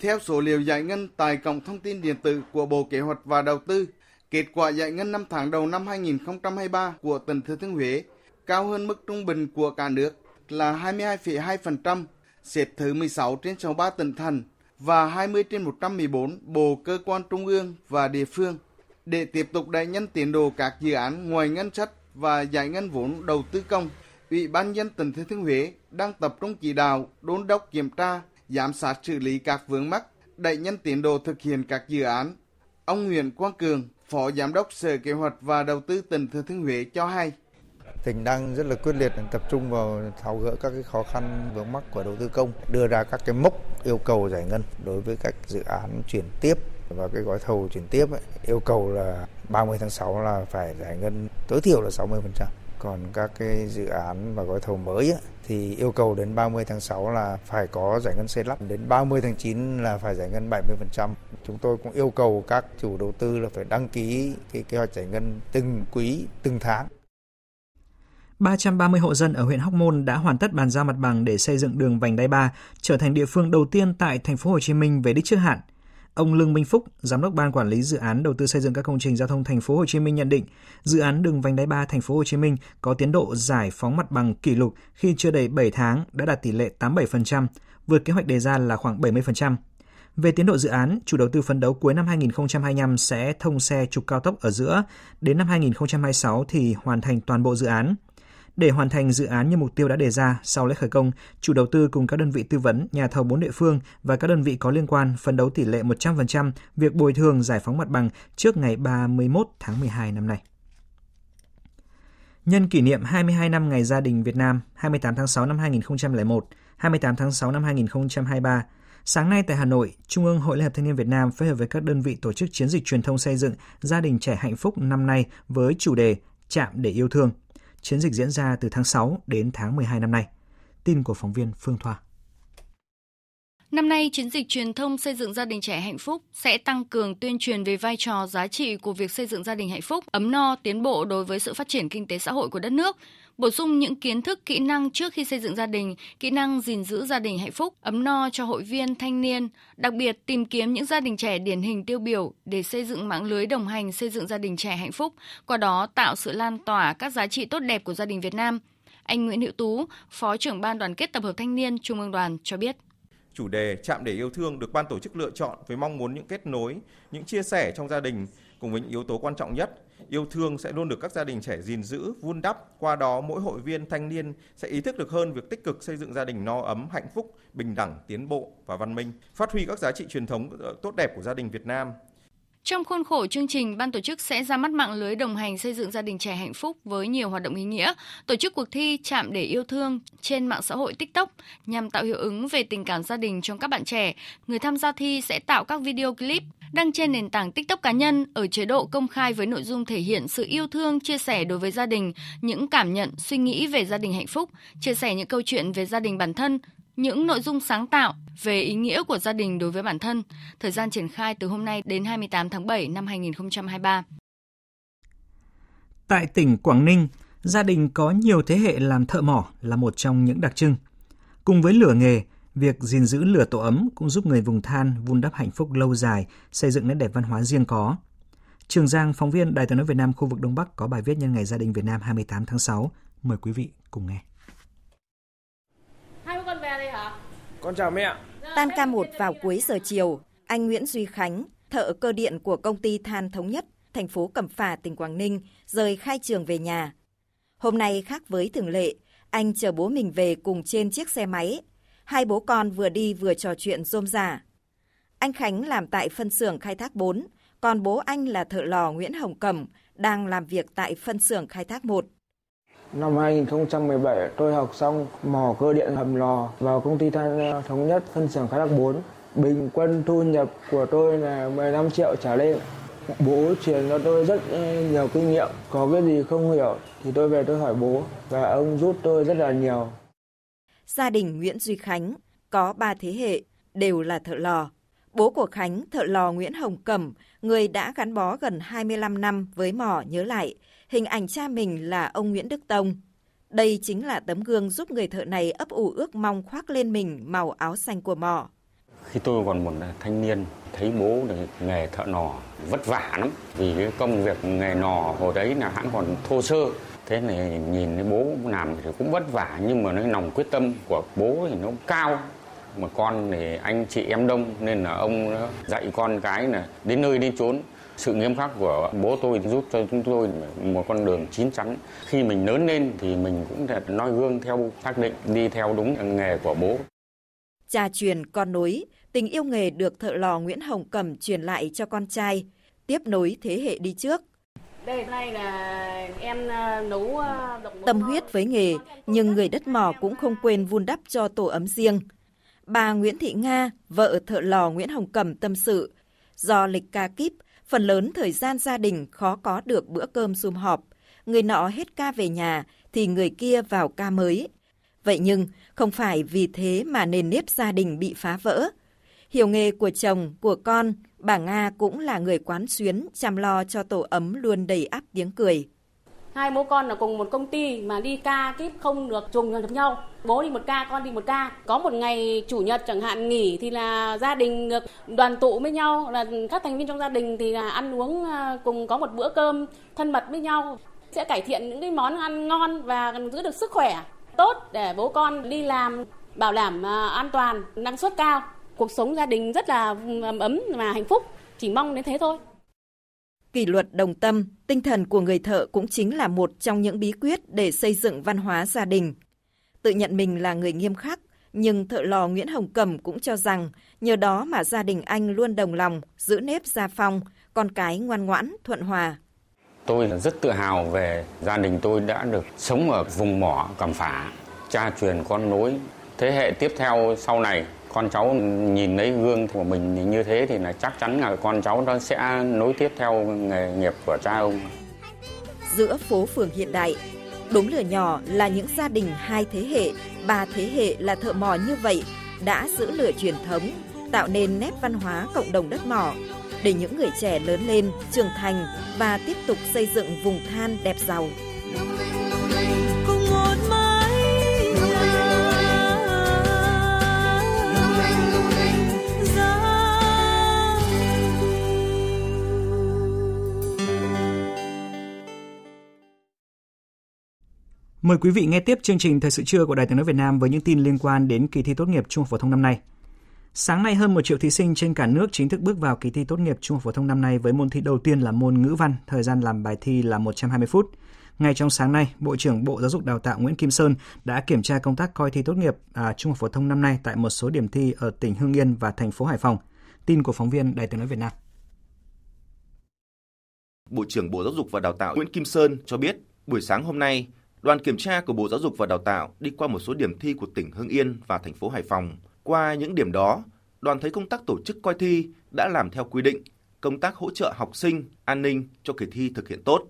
[SPEAKER 9] Theo số liệu giải ngân tại cổng thông tin điện tử của Bộ Kế hoạch và Đầu tư, kết quả giải ngân 5 tháng đầu năm 2023 của tỉnh Thừa Thiên Huế cao hơn mức trung bình của cả nước là 22,2%, xếp thứ 16 trên 63 tỉnh thành và 20 trên 114 bộ cơ quan trung ương và địa phương. Để tiếp tục đẩy nhanh tiến độ các dự án ngoài ngân sách và giải ngân vốn đầu tư công, Ủy ban nhân tỉnh Thừa Thiên Huế đang tập trung chỉ đạo, đôn đốc kiểm tra, giám sát xử lý các vướng mắc, đẩy nhanh tiến độ thực hiện các dự án. Ông Nguyễn Quang Cường, Phó Giám đốc Sở Kế hoạch và Đầu tư tỉnh Thừa Thiên Huế cho hay
[SPEAKER 12] tỉnh đang rất là quyết liệt tập trung vào tháo gỡ các cái khó khăn vướng mắc của đầu tư công, đưa ra các cái mốc yêu cầu giải ngân đối với các dự án chuyển tiếp và cái gói thầu chuyển tiếp ấy, yêu cầu là 30 tháng 6 là phải giải ngân tối thiểu là 60%. Còn các cái dự án và gói thầu mới ấy, thì yêu cầu đến 30 tháng 6 là phải có giải ngân xây lắp, đến 30 tháng 9 là phải giải ngân 70%. Chúng tôi cũng yêu cầu các chủ đầu tư là phải đăng ký cái kế hoạch giải ngân từng quý, từng tháng.
[SPEAKER 1] 330 hộ dân ở huyện Hóc Môn đã hoàn tất bàn giao mặt bằng để xây dựng đường vành đai 3, trở thành địa phương đầu tiên tại thành phố Hồ Chí Minh về đích trước hạn. Ông Lương Minh Phúc, giám đốc ban quản lý dự án đầu tư xây dựng các công trình giao thông thành phố Hồ Chí Minh nhận định, dự án đường vành đai 3 thành phố Hồ Chí Minh có tiến độ giải phóng mặt bằng kỷ lục khi chưa đầy 7 tháng đã đạt tỷ lệ 87%, vượt kế hoạch đề ra là khoảng 70%. Về tiến độ dự án, chủ đầu tư phấn đấu cuối năm 2025 sẽ thông xe trục cao tốc ở giữa, đến năm 2026 thì hoàn thành toàn bộ dự án. Để hoàn thành dự án như mục tiêu đã đề ra, sau lễ khởi công, chủ đầu tư cùng các đơn vị tư vấn, nhà thầu bốn địa phương và các đơn vị có liên quan phấn đấu tỷ lệ 100% việc bồi thường giải phóng mặt bằng trước ngày 31 tháng 12 năm nay. Nhân kỷ niệm 22 năm Ngày Gia đình Việt Nam 28 tháng 6 năm 2001, 28 tháng 6 năm 2023, Sáng nay tại Hà Nội, Trung ương Hội Liên hiệp Thanh niên Việt Nam phối hợp với các đơn vị tổ chức chiến dịch truyền thông xây dựng gia đình trẻ hạnh phúc năm nay với chủ đề Chạm để yêu thương. Chiến dịch diễn ra từ tháng 6 đến tháng 12 năm nay. Tin của phóng viên Phương Thoa.
[SPEAKER 13] Năm nay, chiến dịch truyền thông xây dựng gia đình trẻ hạnh phúc sẽ tăng cường tuyên truyền về vai trò giá trị của việc xây dựng gia đình hạnh phúc, ấm no, tiến bộ đối với sự phát triển kinh tế xã hội của đất nước, bổ sung những kiến thức, kỹ năng trước khi xây dựng gia đình, kỹ năng gìn giữ gia đình hạnh phúc, ấm no cho hội viên, thanh niên, đặc biệt tìm kiếm những gia đình trẻ điển hình tiêu biểu để xây dựng mạng lưới đồng hành xây dựng gia đình trẻ hạnh phúc, qua đó tạo sự lan tỏa các giá trị tốt đẹp của gia đình Việt Nam. Anh Nguyễn Hữu Tú, Phó trưởng ban đoàn kết tập hợp thanh niên Trung ương đoàn cho biết.
[SPEAKER 14] Chủ đề Chạm để yêu thương được ban tổ chức lựa chọn với mong muốn những kết nối, những chia sẻ trong gia đình cùng với những yếu tố quan trọng nhất yêu thương sẽ luôn được các gia đình trẻ gìn giữ, vun đắp. Qua đó, mỗi hội viên thanh niên sẽ ý thức được hơn việc tích cực xây dựng gia đình no ấm, hạnh phúc, bình đẳng, tiến bộ và văn minh, phát huy các giá trị truyền thống ờ, tốt đẹp của gia đình Việt Nam.
[SPEAKER 13] Trong khuôn khổ chương trình, ban tổ chức sẽ ra mắt mạng lưới đồng hành xây dựng gia đình trẻ hạnh phúc với nhiều hoạt động ý nghĩa, tổ chức cuộc thi Chạm để yêu thương trên mạng xã hội TikTok nhằm tạo hiệu ứng về tình cảm gia đình trong các bạn trẻ. Người tham gia thi sẽ tạo các video clip đăng trên nền tảng TikTok cá nhân ở chế độ công khai với nội dung thể hiện sự yêu thương, chia sẻ đối với gia đình, những cảm nhận, suy nghĩ về gia đình hạnh phúc, chia sẻ những câu chuyện về gia đình bản thân, những nội dung sáng tạo về ý nghĩa của gia đình đối với bản thân. Thời gian triển khai từ hôm nay đến 28 tháng 7 năm 2023.
[SPEAKER 1] Tại tỉnh Quảng Ninh, gia đình có nhiều thế hệ làm thợ mỏ là một trong những đặc trưng. Cùng với lửa nghề, việc gìn giữ lửa tổ ấm cũng giúp người vùng than vun đắp hạnh phúc lâu dài, xây dựng nét đẹp văn hóa riêng có. Trường Giang, phóng viên Đài tiếng nói Việt Nam khu vực Đông Bắc có bài viết nhân ngày gia đình Việt Nam 28 tháng 6. Mời quý vị cùng nghe.
[SPEAKER 15] Đây hả? Con chào mẹ.
[SPEAKER 16] Tan ca một vào cuối giờ chiều, anh Nguyễn Duy Khánh, thợ cơ điện của công ty than thống nhất, thành phố Cẩm Phả, tỉnh Quảng Ninh, rời khai trường về nhà. Hôm nay khác với thường lệ, anh chờ bố mình về cùng trên chiếc xe máy hai bố con vừa đi vừa trò chuyện rôm rả. Anh Khánh làm tại phân xưởng khai thác 4, còn bố anh là thợ lò Nguyễn Hồng Cẩm, đang làm việc tại phân xưởng khai thác 1.
[SPEAKER 15] Năm 2017, tôi học xong mỏ cơ điện hầm lò vào công ty than ờ, thống nhất phân xưởng khai thác 4. Bình quân thu nhập của tôi là 15 triệu trở lên. Bố truyền cho tôi rất ờ, nhiều kinh nghiệm, có cái gì không hiểu thì tôi về tôi hỏi bố và ông giúp tôi rất là nhiều.
[SPEAKER 16] Gia đình Nguyễn Duy Khánh có ba thế hệ đều là thợ lò. Bố của Khánh, thợ lò Nguyễn Hồng Cẩm, người đã gắn bó gần 25 năm với mỏ nhớ lại, hình ảnh cha mình là ông Nguyễn Đức Tông. Đây chính là tấm gương giúp người thợ này ấp ủ ước mong khoác lên mình màu áo xanh của mỏ.
[SPEAKER 17] Khi tôi còn một thanh niên, thấy bố nghề thợ nò vất vả lắm. Vì cái công việc nghề nò hồi đấy là hãng còn thô sơ. Thế này nhìn thấy bố làm thì cũng vất vả nhưng mà cái lòng quyết tâm của bố thì nó cao mà con thì anh chị em đông nên là ông dạy con cái là đến nơi đến chốn sự nghiêm khắc của bố tôi giúp cho chúng tôi một con đường chín chắn. Khi mình lớn lên thì mình cũng thể noi gương theo xác định đi theo đúng nghề của bố.
[SPEAKER 16] Cha truyền con nối tình yêu nghề được thợ lò Nguyễn Hồng Cẩm truyền lại cho con trai tiếp nối thế hệ đi trước.
[SPEAKER 18] Đây nay là em ờ, nấu ờ, độc
[SPEAKER 16] tâm huyết với nghề nhưng người đất mỏ cũng không quên vun đắp cho tổ ấm riêng. Bà Nguyễn Thị Nga, vợ thợ lò Nguyễn Hồng Cẩm tâm sự, do lịch ca kíp, phần lớn thời gian gia đình khó có được bữa cơm sum họp. Người nọ hết ca về nhà thì người kia vào ca mới. Vậy nhưng không phải vì thế mà nền nếp gia đình bị phá vỡ. Hiểu nghề của chồng, của con, bà Nga cũng là người quán xuyến chăm lo cho tổ ấm luôn đầy áp tiếng cười
[SPEAKER 18] hai bố con là cùng một công ty mà đi ca kíp không được trùng nhập nhau. Bố đi một ca, con đi một ca. Có một ngày chủ nhật chẳng hạn nghỉ thì là gia đình được đoàn tụ với nhau, là các thành viên trong gia đình thì là ăn uống à, cùng có một bữa cơm thân mật với nhau. Sẽ cải thiện những cái món ăn ngon và giữ được sức khỏe tốt để bố con đi làm, bảo đảm à, an toàn, năng suất cao. Cuộc sống gia đình rất là ấm và hạnh phúc. Chỉ mong đến thế thôi.
[SPEAKER 16] Kỷ luật đồng tâm, tinh thần của người thợ cũng chính là một trong những bí quyết để xây dựng văn hóa gia đình. Tự nhận mình là người nghiêm khắc, nhưng thợ lò Nguyễn Hồng Cẩm cũng cho rằng nhờ đó mà gia đình anh luôn đồng lòng, giữ nếp gia phong, con cái ngoan ngoãn, thuận hòa.
[SPEAKER 17] Tôi là rất tự hào về gia đình tôi đã được sống ở vùng mỏ Cẩm Phả, cha truyền con nối. Thế hệ tiếp theo sau này con cháu nhìn thấy gương của mình như thế thì là chắc chắn là con cháu nó sẽ nối tiếp theo nghề nghiệp của cha ông.
[SPEAKER 16] Giữa phố phường hiện đại, đốm lửa nhỏ là những gia đình hai thế hệ, ba thế hệ là thợ mỏ như vậy đã giữ lửa truyền thống, tạo nên nét văn hóa cộng đồng đất mỏ để những người trẻ lớn lên, trưởng thành và tiếp tục xây dựng vùng than đẹp giàu.
[SPEAKER 1] Mời quý vị nghe tiếp chương trình Thời sự trưa của Đài Tiếng nói Việt Nam với những tin liên quan đến kỳ thi tốt nghiệp trung học phổ thông năm nay. Sáng nay hơn 1 triệu thí sinh trên cả nước chính thức bước vào kỳ thi tốt nghiệp trung học phổ thông năm nay với môn thi đầu tiên là môn ngữ văn, thời gian làm bài thi là 120 phút. Ngay trong sáng nay, Bộ trưởng Bộ Giáo dục Đào tạo Nguyễn Kim Sơn đã kiểm tra công tác coi thi tốt nghiệp à, trung học phổ thông năm nay tại một số điểm thi ở tỉnh Hưng Yên và thành phố Hải Phòng. Tin của phóng viên Đài Tiếng nói Việt Nam.
[SPEAKER 19] Bộ trưởng Bộ Giáo dục và Đào tạo Nguyễn Kim Sơn cho biết, buổi sáng hôm nay, Đoàn kiểm tra của Bộ Giáo dục và Đào tạo đi qua một số điểm thi của tỉnh Hưng Yên và thành phố Hải Phòng. Qua những điểm đó, đoàn thấy công tác tổ chức coi thi đã làm theo quy định, công tác hỗ trợ học sinh, an ninh cho kỳ thi thực hiện tốt.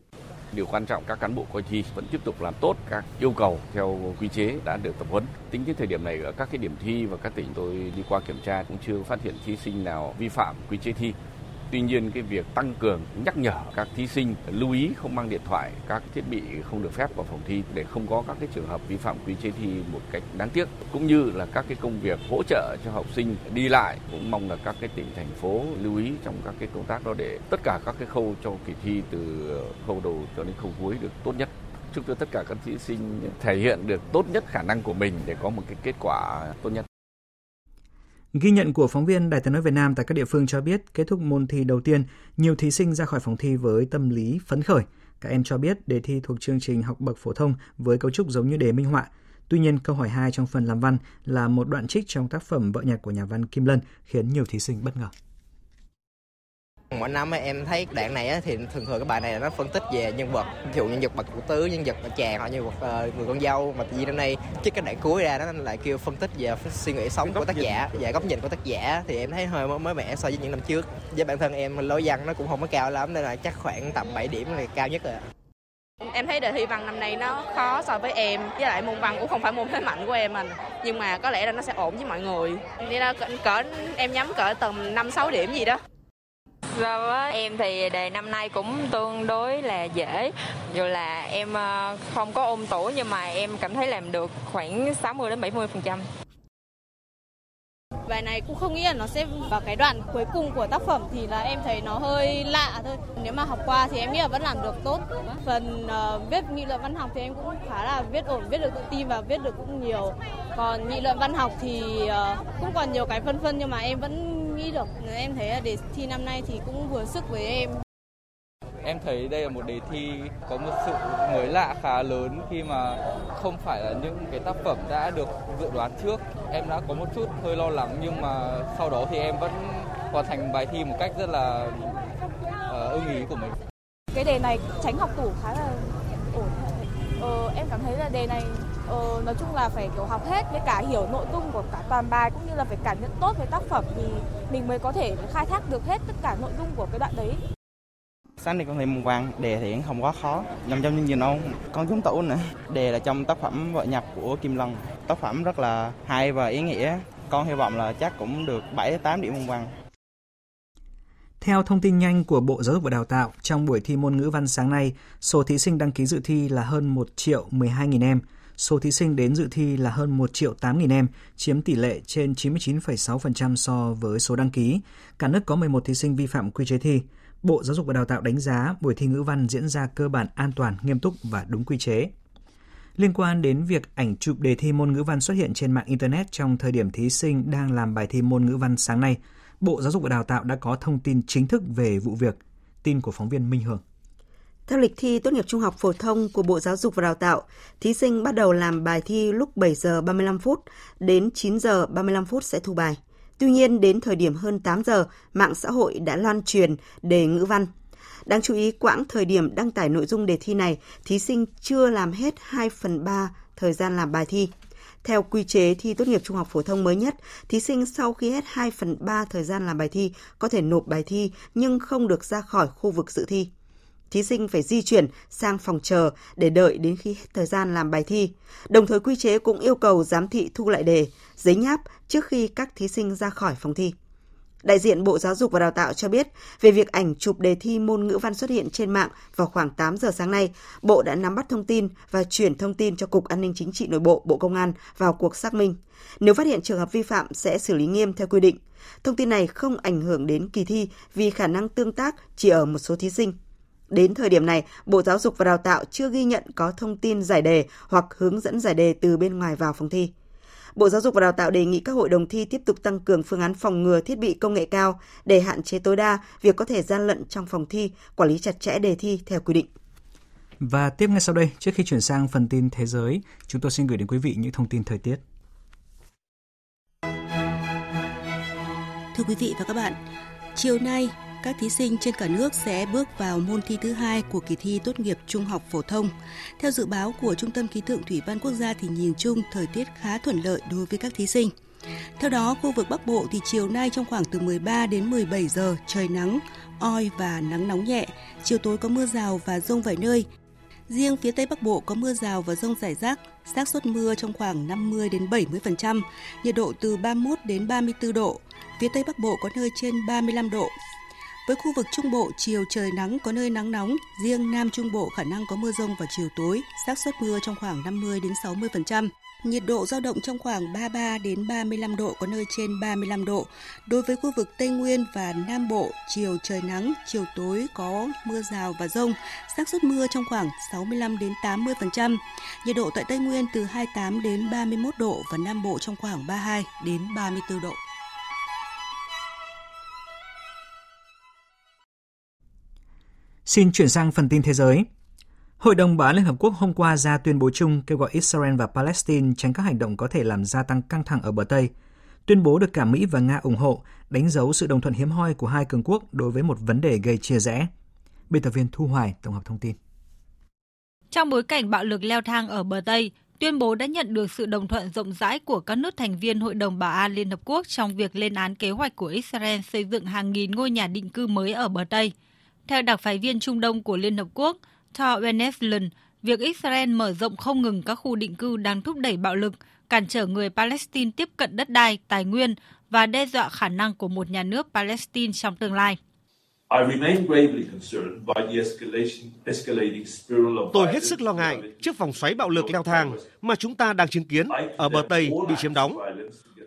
[SPEAKER 20] Điều quan trọng các cán bộ coi thi vẫn tiếp tục làm tốt các yêu cầu theo quy chế đã được tập huấn. Tính đến thời điểm này ở các cái điểm thi và các tỉnh tôi đi qua kiểm tra cũng chưa phát hiện thí sinh nào vi phạm quy chế thi. Tuy nhiên cái việc tăng cường nhắc nhở các thí sinh lưu ý không mang điện thoại, các thiết bị không được phép vào phòng thi để không có các cái trường hợp vi phạm quy chế thi một cách đáng tiếc cũng như là các cái công việc hỗ trợ cho học sinh đi lại cũng mong là các cái tỉnh thành phố lưu ý trong các cái công tác đó để tất cả các cái khâu cho kỳ thi từ khâu đầu cho đến khâu cuối được tốt nhất chúc cho tất cả các thí sinh thể hiện được tốt nhất khả năng của mình để có một cái kết quả tốt nhất.
[SPEAKER 1] Ghi nhận của phóng viên Đài tiếng nói Việt Nam tại các địa phương cho biết, kết thúc môn thi đầu tiên, nhiều thí sinh ra khỏi phòng thi với tâm lý phấn khởi. Các em cho biết đề thi thuộc chương trình học bậc phổ thông với cấu trúc giống như đề minh họa. Tuy nhiên, câu hỏi 2 trong phần làm văn là một đoạn trích trong tác phẩm Vợ nhạc của nhà văn Kim Lân khiến nhiều thí sinh bất ngờ.
[SPEAKER 21] Mỗi năm em thấy đoạn này thì thường thường các bài này nó phân tích về nhân vật, ví dụ nhân vật bậc cụ tứ, nhân vật bà chàng hoặc nhân vật uh, người con dâu. Mà vì năm nay trước cái đoạn cuối ra nó lại kêu phân tích về suy nghĩ sống của tác giả, về góc nhìn của tác giả. Thì em thấy hơi mới mẻ so với những năm trước. Với bản thân em lối văn nó cũng không có cao lắm nên là chắc khoảng tầm 7 điểm là cao nhất rồi.
[SPEAKER 22] Em thấy đề thi văn năm nay nó khó so với em Với lại môn văn cũng không phải môn thế mạnh của em mình Nhưng mà có lẽ là nó sẽ ổn với mọi người. Nên là cỡ em nhắm cỡ tầm 5-6 điểm gì đó.
[SPEAKER 23] Vâng Rồi với em thì đề năm nay cũng tương đối là dễ. Dù là em ờ, không có ôn tủ nhưng mà em cảm thấy làm được khoảng 60 đến 70 phần trăm.
[SPEAKER 22] Bài này cũng không nghĩ là nó sẽ vào cái đoạn cuối cùng của tác phẩm thì là em thấy nó hơi lạ thôi. Nếu mà học qua thì em nghĩ là vẫn làm được tốt. Phần uh, viết nghị luận văn học thì em cũng khá là viết ổn viết được tự tin và viết được cũng nhiều. Còn nghị luận văn học thì uh, cũng còn nhiều cái phân phân nhưng mà em vẫn nghĩ được em thấy là đề thi năm nay thì cũng vừa sức với em
[SPEAKER 24] Em thấy đây là một đề thi có một sự mới lạ khá lớn khi mà không phải là những cái tác phẩm đã được dự đoán trước. Em đã có một chút hơi lo lắng nhưng mà sau đó thì em vẫn hoàn thành bài thi một cách rất là uh, ưng ý của mình.
[SPEAKER 22] Cái đề này tránh học tủ khá là ổn. Ờ, em cảm thấy là đề này ờ, nói chung là phải kiểu học hết với cả hiểu nội dung của cả toàn bài cũng như là phải cảm nhận tốt về tác phẩm thì mình mới có thể khai thác được hết tất cả nội dung của cái đoạn đấy.
[SPEAKER 25] Sáng nay con thấy môn văn, đề thì không quá khó, nằm trong chương trình ông, con trúng tủ nữa. Đề là trong tác phẩm vợ nhập của Kim Lân, tác phẩm rất là hay và ý nghĩa. Con hy vọng là chắc cũng được 7-8 điểm môn văn.
[SPEAKER 1] Theo thông tin nhanh của Bộ Giáo dục và Đào tạo, trong buổi thi môn ngữ văn sáng nay, số thí sinh đăng ký dự thi là hơn 1 triệu 12 nghìn em. Số thí sinh đến dự thi là hơn 1 triệu 8 nghìn em, chiếm tỷ lệ trên 99,6% so với số đăng ký. Cả nước có 11 thí sinh vi phạm quy chế thi. Bộ Giáo dục và Đào tạo đánh giá buổi thi ngữ văn diễn ra cơ bản an toàn, nghiêm túc và đúng quy chế. Liên quan đến việc ảnh chụp đề thi môn ngữ văn xuất hiện trên mạng Internet trong thời điểm thí sinh đang làm bài thi môn ngữ văn sáng nay, Bộ Giáo dục và Đào tạo đã có thông tin chính thức về vụ việc. Tin của phóng viên Minh Hường.
[SPEAKER 3] Theo lịch thi tốt nghiệp trung học phổ thông của Bộ Giáo dục và Đào tạo, thí sinh bắt đầu làm bài thi lúc 7 giờ 35 phút, đến 9 giờ 35 phút sẽ thu bài. Tuy nhiên, đến thời điểm hơn 8 giờ, mạng xã hội đã loan truyền đề ngữ văn. Đáng chú ý, quãng thời điểm đăng tải nội dung đề thi này, thí sinh chưa làm hết 2 phần 3 thời gian làm bài thi. Theo quy chế thi tốt nghiệp trung học phổ thông mới nhất, thí sinh sau khi hết 2 phần 3 thời gian làm bài thi có thể nộp bài thi nhưng không được ra khỏi khu vực dự thi thí sinh phải di chuyển sang phòng chờ để đợi đến khi hết thời gian làm bài thi. Đồng thời quy chế cũng yêu cầu giám thị thu lại đề, giấy nháp trước khi các thí sinh ra khỏi phòng thi. Đại diện Bộ Giáo dục và Đào tạo cho biết về việc ảnh chụp đề thi môn ngữ văn xuất hiện trên mạng vào khoảng 8 giờ sáng nay, Bộ đã nắm bắt thông tin và chuyển thông tin cho Cục An ninh Chính trị Nội bộ Bộ Công an vào cuộc xác minh. Nếu phát hiện trường hợp vi phạm sẽ xử lý nghiêm theo quy định. Thông tin này không ảnh hưởng đến kỳ thi vì khả năng tương tác chỉ ở một số thí sinh. Đến thời điểm này, Bộ Giáo dục và Đào tạo chưa ghi nhận có thông tin giải đề hoặc hướng dẫn giải đề từ bên ngoài vào phòng thi. Bộ Giáo dục và Đào tạo đề nghị các hội đồng thi tiếp tục tăng cường phương án phòng ngừa thiết bị công nghệ cao để hạn chế tối đa việc có thể gian lận trong phòng thi, quản lý chặt chẽ đề thi theo quy định.
[SPEAKER 1] Và tiếp ngay sau đây, trước khi chuyển sang phần tin thế giới, chúng tôi xin gửi đến quý vị những thông tin thời tiết.
[SPEAKER 26] Thưa quý vị và các bạn, chiều nay các thí sinh trên cả nước sẽ bước vào môn thi thứ hai của kỳ thi tốt nghiệp trung học phổ thông. Theo dự báo của Trung tâm Khí tượng Thủy văn Quốc gia thì nhìn chung thời tiết khá thuận lợi đối với các thí sinh. Theo đó, khu vực Bắc Bộ thì chiều nay trong khoảng từ 13 đến 17 giờ trời nắng, oi và nắng nóng nhẹ, chiều tối có mưa rào và rông vài nơi. Riêng phía Tây Bắc Bộ có mưa rào và rông rải rác, xác suất mưa trong khoảng 50 đến 70%, nhiệt độ từ 31 đến 34 độ. Phía Tây Bắc Bộ có nơi trên 35 độ, với khu vực Trung Bộ, chiều trời nắng có nơi nắng nóng, riêng Nam Trung Bộ khả năng có mưa rông vào chiều tối, xác suất mưa trong khoảng 50 đến 60%. Nhiệt độ giao động trong khoảng 33 đến 35 độ có nơi trên 35 độ. Đối với khu vực Tây Nguyên và Nam Bộ, chiều trời nắng, chiều tối có mưa rào và rông, xác suất mưa trong khoảng 65 đến 80%. Nhiệt độ tại Tây Nguyên từ 28 đến 31 độ và Nam Bộ trong khoảng 32 đến 34 độ.
[SPEAKER 1] Xin chuyển sang phần tin thế giới. Hội đồng Bảo an Liên Hợp Quốc hôm qua ra tuyên bố chung kêu gọi Israel và Palestine tránh các hành động có thể làm gia tăng căng thẳng ở bờ Tây. Tuyên bố được cả Mỹ và Nga ủng hộ, đánh dấu sự đồng thuận hiếm hoi của hai cường quốc đối với một vấn đề gây chia rẽ. Biên tập viên Thu Hoài tổng hợp thông tin.
[SPEAKER 18] Trong bối cảnh bạo lực leo thang ở bờ Tây, tuyên bố đã nhận được sự đồng thuận rộng rãi của các nước thành viên Hội đồng Bảo an Liên Hợp Quốc trong việc lên án kế hoạch của Israel xây dựng hàng nghìn ngôi nhà định cư mới ở bờ Tây. Theo đặc phái viên Trung Đông của Liên Hợp Quốc, Thor Wennesland, việc Israel mở rộng không ngừng các khu định cư đang thúc đẩy bạo lực, cản trở người Palestine tiếp cận đất đai, tài nguyên và đe dọa khả năng của một nhà nước Palestine trong tương lai.
[SPEAKER 27] Tôi hết sức lo ngại trước vòng xoáy bạo lực leo thang mà chúng ta đang chứng kiến ở bờ Tây bị chiếm đóng.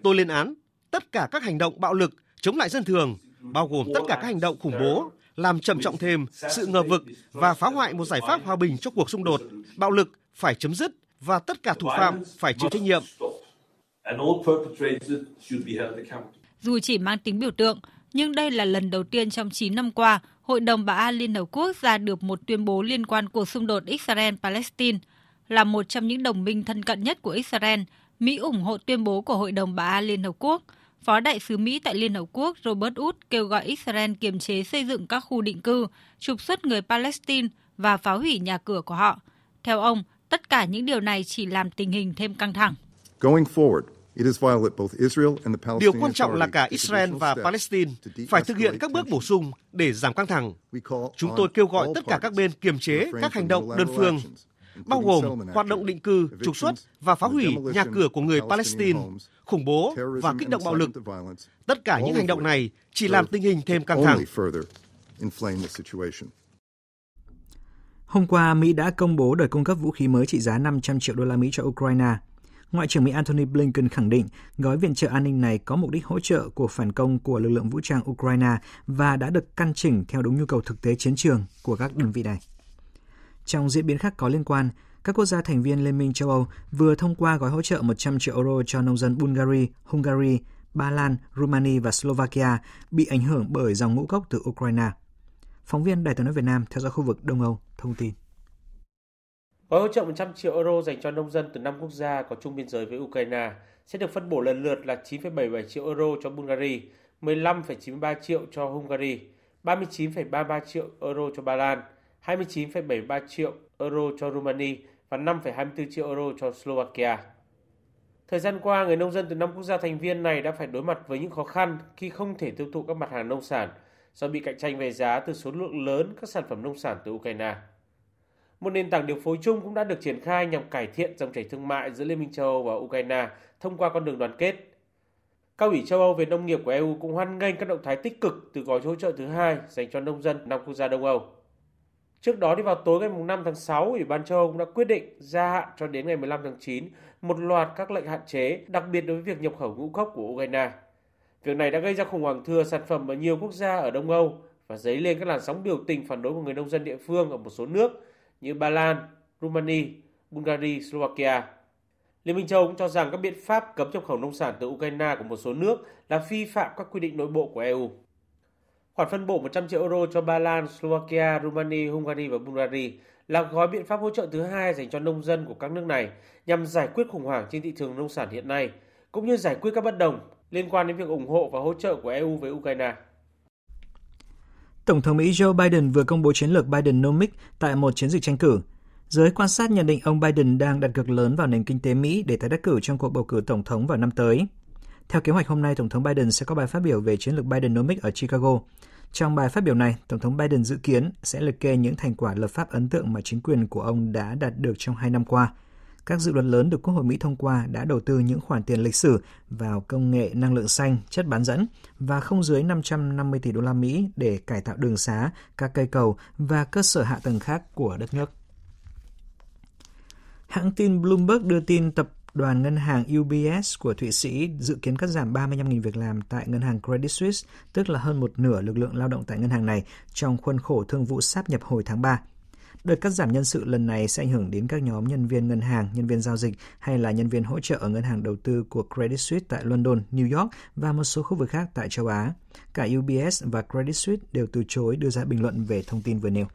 [SPEAKER 27] Tôi lên án tất cả các hành động bạo lực chống lại dân thường, bao gồm tất cả các hành động khủng bố, làm trầm trọng thêm sự ngờ vực và phá hoại một giải pháp hòa bình cho cuộc xung đột. Bạo lực phải chấm dứt và tất cả thủ phạm phải chịu trách nhiệm.
[SPEAKER 18] Dù chỉ mang tính biểu tượng, nhưng đây là lần đầu tiên trong 9 năm qua, Hội đồng Bảo an Liên Hợp Quốc ra được một tuyên bố liên quan cuộc xung đột Israel-Palestine. Là một trong những đồng minh thân cận nhất của Israel, Mỹ ủng hộ tuyên bố của Hội đồng Bảo an Liên Hợp Quốc. Phó đại sứ Mỹ tại Liên Hợp Quốc Robert Wood kêu gọi Israel kiềm chế xây dựng các khu định cư, trục xuất người Palestine và phá hủy nhà cửa của họ. Theo ông, tất cả những điều này chỉ làm tình hình thêm căng thẳng. Going forward,
[SPEAKER 27] Điều quan trọng là cả Israel và Palestine phải thực hiện các bước bổ sung để giảm căng thẳng. Chúng tôi kêu gọi tất cả các bên kiềm chế các hành động đơn phương, bao gồm hoạt động định cư, trục xuất và phá hủy nhà cửa của người Palestine, khủng bố và kích động bạo lực. Tất cả những hành động này chỉ làm tình hình thêm căng thẳng.
[SPEAKER 1] Hôm qua, Mỹ đã công bố đợt cung cấp vũ khí mới trị giá 500 triệu đô la Mỹ cho Ukraine. Ngoại trưởng Mỹ Antony Blinken khẳng định gói viện trợ an ninh này có mục đích hỗ trợ cuộc phản công của lực lượng vũ trang Ukraine và đã được căn chỉnh theo đúng nhu cầu thực tế chiến trường của các đơn vị này. Trong diễn biến khác có liên quan, các quốc gia thành viên Liên minh châu Âu vừa thông qua gói hỗ trợ 100 triệu euro cho nông dân Bulgaria, Hungary, Ba Lan, Romania và Slovakia bị ảnh hưởng bởi dòng ngũ cốc từ Ukraine. Phóng viên Đài tiếng nói Việt Nam theo dõi khu vực Đông Âu thông tin.
[SPEAKER 28] Gói hỗ trợ 100 triệu euro dành cho nông dân từ 5 quốc gia có chung biên giới với Ukraine sẽ được phân bổ lần lượt là 9,77 triệu euro cho Bulgaria, 15,93 triệu cho Hungary, 39,33 triệu euro cho Ba Lan, 29,73 triệu euro cho Romania và 5,24 triệu euro cho Slovakia. Thời gian qua, người nông dân từ năm quốc gia thành viên này đã phải đối mặt với những khó khăn khi không thể tiêu thụ các mặt hàng nông sản do bị cạnh tranh về giá từ số lượng lớn các sản phẩm nông sản từ Ukraine. Một nền tảng điều phối chung cũng đã được triển khai nhằm cải thiện dòng chảy thương mại giữa Liên minh châu Âu và Ukraine thông qua con đường đoàn kết. Cao ủy châu Âu về nông nghiệp của EU cũng hoan nghênh các động thái tích cực từ gói hỗ trợ thứ hai dành cho nông dân năm quốc gia Đông Âu. Trước đó đi vào tối ngày 5 tháng 6, Ủy ban châu Âu cũng đã quyết định gia hạn cho đến ngày 15 tháng 9 một loạt các lệnh hạn chế, đặc biệt đối với việc nhập khẩu ngũ cốc của Ukraine. Việc này đã gây ra khủng hoảng thừa sản phẩm ở nhiều quốc gia ở Đông Âu và dấy lên các làn sóng biểu tình phản đối của người nông dân địa phương ở một số nước như Ba Lan, Rumani, Bulgaria, Slovakia. Liên minh châu cũng cho rằng các biện pháp cấm nhập khẩu nông sản từ Ukraine của một số nước là vi phạm các quy định nội bộ của EU. Khoản phân bổ 100 triệu euro cho Ba Lan, Slovakia, Romania, Hungary và Bulgaria là gói biện pháp hỗ trợ thứ hai dành cho nông dân của các nước này nhằm giải quyết khủng hoảng trên thị trường nông sản hiện nay, cũng như giải quyết các bất đồng liên quan đến việc ủng hộ và hỗ trợ của EU với Ukraine.
[SPEAKER 1] Tổng thống Mỹ Joe Biden vừa công bố chiến lược Bidenomics tại một chiến dịch tranh cử. Giới quan sát nhận định ông Biden đang đặt cược lớn vào nền kinh tế Mỹ để tái đắc cử trong cuộc bầu cử tổng thống vào năm tới. Theo kế hoạch hôm nay, Tổng thống Biden sẽ có bài phát biểu về chiến lược Bidenomics ở Chicago. Trong bài phát biểu này, Tổng thống Biden dự kiến sẽ liệt kê những thành quả lập pháp ấn tượng mà chính quyền của ông đã đạt được trong hai năm qua. Các dự luật lớn được Quốc hội Mỹ thông qua đã đầu tư những khoản tiền lịch sử vào công nghệ năng lượng xanh, chất bán dẫn và không dưới 550 tỷ đô la Mỹ để cải tạo đường xá, các cây cầu và cơ sở hạ tầng khác của đất nước. Hãng tin Bloomberg đưa tin tập đoàn ngân hàng UBS của Thụy Sĩ dự kiến cắt giảm 35.000 việc làm tại ngân hàng Credit Suisse, tức là hơn một nửa lực lượng lao động tại ngân hàng này trong khuôn khổ thương vụ sáp nhập hồi tháng 3. Đợt cắt giảm nhân sự lần này sẽ ảnh hưởng đến các nhóm nhân viên ngân hàng, nhân viên giao dịch hay là nhân viên hỗ trợ ở ngân hàng đầu tư của Credit Suisse tại London, New York và một số khu vực khác tại châu Á. Cả UBS và Credit Suisse đều từ chối đưa ra bình luận về thông tin vừa nêu.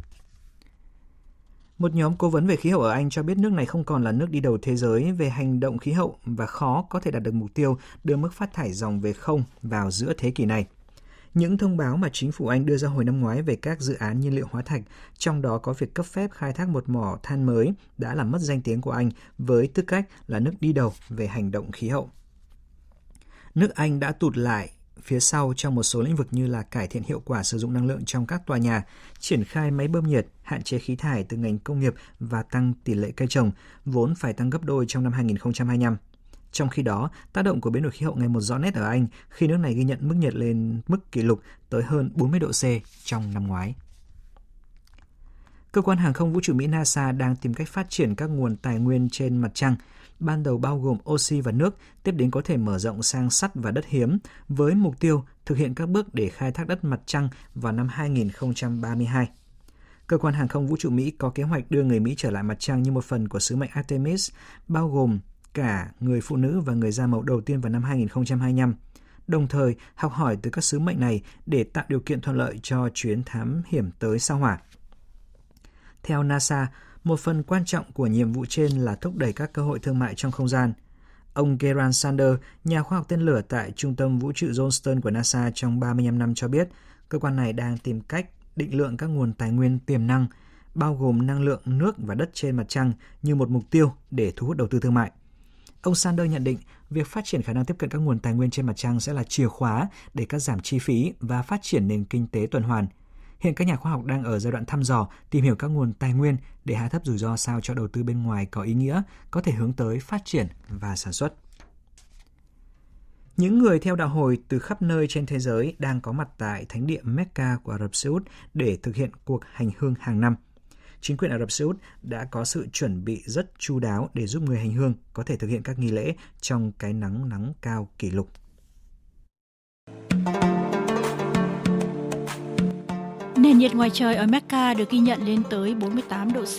[SPEAKER 1] Một nhóm cố vấn về khí hậu ở Anh cho biết nước này không còn là nước đi đầu thế giới về hành động khí hậu và khó có thể đạt được mục tiêu đưa mức phát thải dòng về không vào giữa thế kỷ này. Những thông báo mà chính phủ Anh đưa ra hồi năm ngoái về các dự án nhiên liệu hóa thạch, trong đó có việc cấp phép khai thác một mỏ than mới, đã làm mất danh tiếng của Anh với tư cách là nước đi đầu về hành động khí hậu. Nước Anh đã tụt lại phía sau trong một số lĩnh vực như là cải thiện hiệu quả sử dụng năng lượng trong các tòa nhà, triển khai máy bơm nhiệt, hạn chế khí thải từ ngành công nghiệp và tăng tỷ lệ cây trồng, vốn phải tăng gấp đôi trong năm 2025. Trong khi đó, tác động của biến đổi khí hậu ngày một rõ nét ở Anh khi nước này ghi nhận mức nhiệt lên mức kỷ lục tới hơn 40 độ C trong năm ngoái. Cơ quan hàng không vũ trụ Mỹ NASA đang tìm cách phát triển các nguồn tài nguyên trên mặt trăng, ban đầu bao gồm oxy và nước, tiếp đến có thể mở rộng sang sắt và đất hiếm, với mục tiêu thực hiện các bước để khai thác đất mặt trăng vào năm 2032. Cơ quan hàng không vũ trụ Mỹ có kế hoạch đưa người Mỹ trở lại mặt trăng như một phần của sứ mệnh Artemis, bao gồm cả người phụ nữ và người da màu đầu tiên vào năm 2025, đồng thời học hỏi từ các sứ mệnh này để tạo điều kiện thuận lợi cho chuyến thám hiểm tới sao hỏa. Theo NASA, một phần quan trọng của nhiệm vụ trên là thúc đẩy các cơ hội thương mại trong không gian. Ông Gerard Sander, nhà khoa học tên lửa tại Trung tâm Vũ trụ Johnston của NASA trong 35 năm cho biết, cơ quan này đang tìm cách định lượng các nguồn tài nguyên tiềm năng, bao gồm năng lượng, nước và đất trên mặt trăng như một mục tiêu để thu hút đầu tư thương mại. Ông Sander nhận định việc phát triển khả năng tiếp cận các nguồn tài nguyên trên mặt trăng sẽ là chìa khóa để cắt giảm chi phí và phát triển nền kinh tế tuần hoàn. Hiện các nhà khoa học đang ở giai đoạn thăm dò, tìm hiểu các nguồn tài nguyên để hạ thấp rủi ro sao cho đầu tư bên ngoài có ý nghĩa, có thể hướng tới phát triển và sản xuất. Những người theo đạo hồi từ khắp nơi trên thế giới đang có mặt tại thánh địa Mecca của Ả Rập Xê Út để thực hiện cuộc hành hương hàng năm – chính quyền Ả Rập Xê Út đã có sự chuẩn bị rất chu đáo để giúp người hành hương có thể thực hiện các nghi lễ trong cái nắng nắng cao kỷ lục.
[SPEAKER 29] Nền nhiệt ngoài trời ở Mecca được ghi nhận lên tới 48 độ C.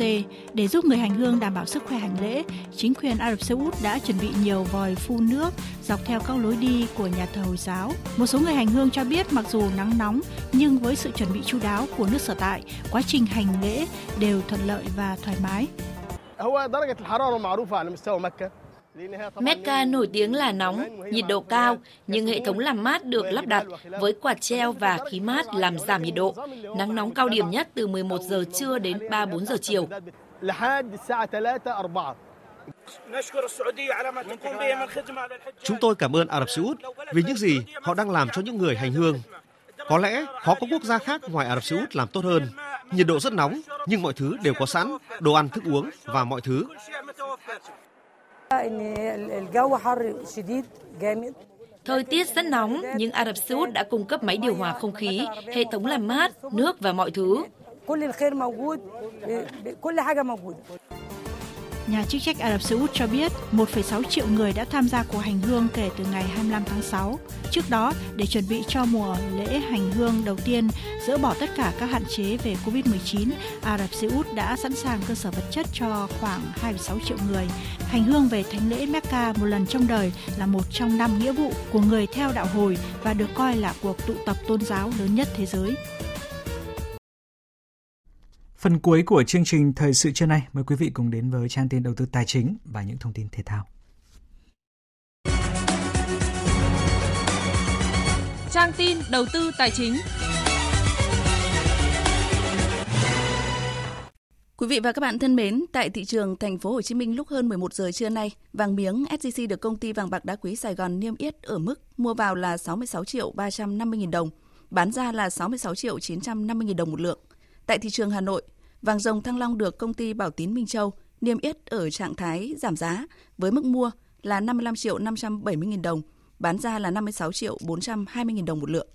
[SPEAKER 29] Để giúp người hành hương đảm bảo sức khỏe hành lễ, chính quyền Ả Rập Xê Út đã chuẩn bị nhiều vòi phun nước dọc theo các lối đi của nhà thờ Hồi giáo. Một số người hành hương cho biết mặc dù nắng nóng nhưng với sự chuẩn bị chu đáo của nước sở tại, quá trình hành lễ đều thuận lợi và thoải mái.
[SPEAKER 30] Mecca nổi tiếng là nóng, nhiệt độ cao, nhưng hệ thống làm mát được lắp đặt với quạt treo và khí mát làm giảm nhiệt độ. Nắng nóng cao điểm nhất từ 11 giờ trưa đến 3-4 giờ chiều.
[SPEAKER 27] Chúng tôi cảm ơn Ả Rập Xê Út vì những gì họ đang làm cho những người hành hương. Có lẽ khó có quốc gia khác ngoài Ả Rập Xê Út làm tốt hơn. Nhiệt độ rất nóng, nhưng mọi thứ đều có sẵn, đồ ăn, thức uống và mọi thứ.
[SPEAKER 30] Thời tiết rất nóng, nhưng Ả Rập Xê Út đã cung cấp máy điều hòa không khí, hệ thống làm mát, nước và mọi thứ.
[SPEAKER 29] Nhà chức trách Ả Rập Xê Út cho biết 1,6 triệu người đã tham gia cuộc hành hương kể từ ngày 25 tháng 6. Trước đó, để chuẩn bị cho mùa lễ hành hương đầu tiên, dỡ bỏ tất cả các hạn chế về Covid-19, Ả Rập Xê Út đã sẵn sàng cơ sở vật chất cho khoảng 2,6 triệu người. Hành hương về thánh lễ Mecca một lần trong đời là một trong năm nghĩa vụ của người theo đạo hồi và được coi là cuộc tụ tập tôn giáo lớn nhất thế giới.
[SPEAKER 1] Phần cuối của chương trình Thời sự trưa nay, mời quý vị cùng đến với trang tin đầu tư tài chính và những thông tin thể thao.
[SPEAKER 31] Trang tin đầu tư tài chính. Quý vị và các bạn thân mến, tại thị trường thành phố Hồ Chí Minh lúc hơn 11 giờ trưa nay, vàng miếng SJC được công ty vàng bạc đá quý Sài Gòn niêm yết ở mức mua vào là 66 triệu 350 000 đồng, bán ra là 66 triệu 950 000 đồng một lượng. Tại thị trường Hà Nội, vàng dòng Thăng Long được công ty Bảo Tín Minh Châu niêm yết ở trạng thái giảm giá với mức mua là 55 triệu 570 000 đồng, bán ra là 56 triệu 420 000 đồng một lượng.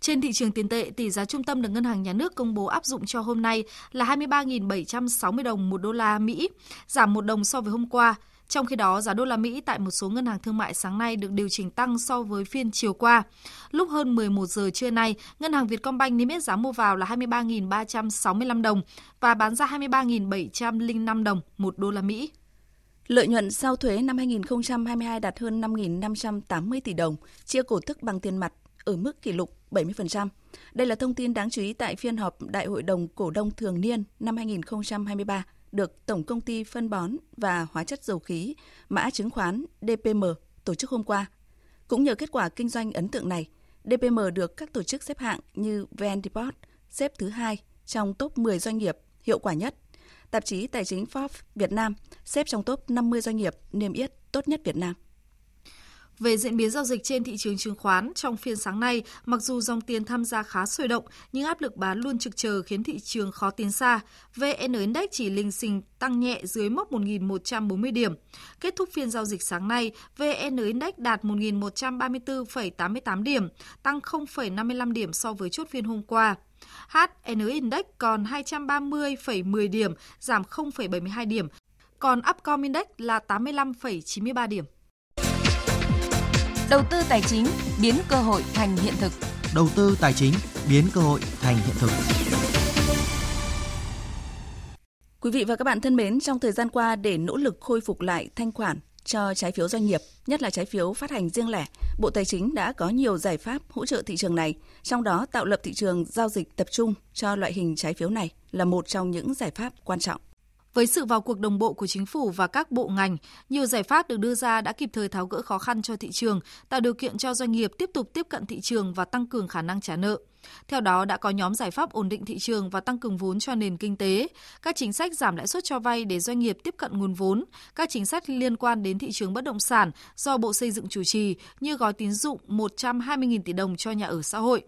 [SPEAKER 13] Trên thị trường tiền tệ, tỷ giá trung tâm được Ngân hàng Nhà nước công bố áp dụng cho hôm nay là 23.760 đồng một đô la Mỹ, giảm một đồng so với hôm qua. Trong khi đó, giá đô la Mỹ tại một số ngân hàng thương mại sáng nay được điều chỉnh tăng so với phiên chiều qua. Lúc hơn 11 giờ trưa nay, ngân hàng Vietcombank niêm yết giá mua vào là 23.365 đồng và bán ra 23.705 đồng một đô la Mỹ.
[SPEAKER 31] Lợi nhuận sau thuế năm 2022 đạt hơn 5.580 tỷ đồng, chia cổ tức bằng tiền mặt ở mức kỷ lục 70%. Đây là thông tin đáng chú ý tại phiên họp Đại hội đồng cổ đông thường niên năm 2023 được Tổng công ty phân bón và hóa chất dầu khí mã chứng khoán DPM tổ chức hôm qua. Cũng nhờ kết quả kinh doanh ấn tượng này, DPM được các tổ chức xếp hạng như VN Report xếp thứ hai trong top 10 doanh nghiệp hiệu quả nhất. Tạp chí Tài chính Forbes Việt Nam xếp trong top 50 doanh nghiệp niêm yết tốt nhất Việt Nam.
[SPEAKER 32] Về diễn biến giao dịch trên thị trường chứng khoán trong phiên sáng nay, mặc dù dòng tiền tham gia khá sôi động, nhưng áp lực bán luôn trực chờ khiến thị trường khó tiến xa. VN Index chỉ linh xình tăng nhẹ dưới mốc 1.140 điểm. Kết thúc phiên giao dịch sáng nay, VN Index đạt 1.134,88 điểm, tăng 0,55 điểm so với chốt phiên hôm qua. HN Index còn 230,10 điểm, giảm 0,72 điểm, còn Upcom Index là 85,93 điểm.
[SPEAKER 33] Đầu tư tài chính biến cơ hội thành hiện thực.
[SPEAKER 34] Đầu tư tài chính biến cơ hội thành hiện thực.
[SPEAKER 31] Quý vị và các bạn thân mến, trong thời gian qua để nỗ lực khôi phục lại thanh khoản cho trái phiếu doanh nghiệp, nhất là trái phiếu phát hành riêng lẻ, Bộ Tài chính đã có nhiều giải pháp hỗ trợ thị trường này, trong đó tạo lập thị trường giao dịch tập trung cho loại hình trái phiếu này là một trong những giải pháp quan trọng.
[SPEAKER 32] Với sự vào cuộc đồng bộ của chính phủ và các bộ ngành, nhiều giải pháp được đưa ra đã kịp thời tháo gỡ khó khăn cho thị trường, tạo điều kiện cho doanh nghiệp tiếp tục tiếp cận thị trường và tăng cường khả năng trả nợ. Theo đó đã có nhóm giải pháp ổn định thị trường và tăng cường vốn cho nền kinh tế, các chính sách giảm lãi suất cho vay để doanh nghiệp tiếp cận nguồn vốn, các chính sách liên quan đến thị trường bất động sản do Bộ Xây dựng chủ trì như gói tín dụng 120.000 tỷ đồng cho nhà ở xã hội.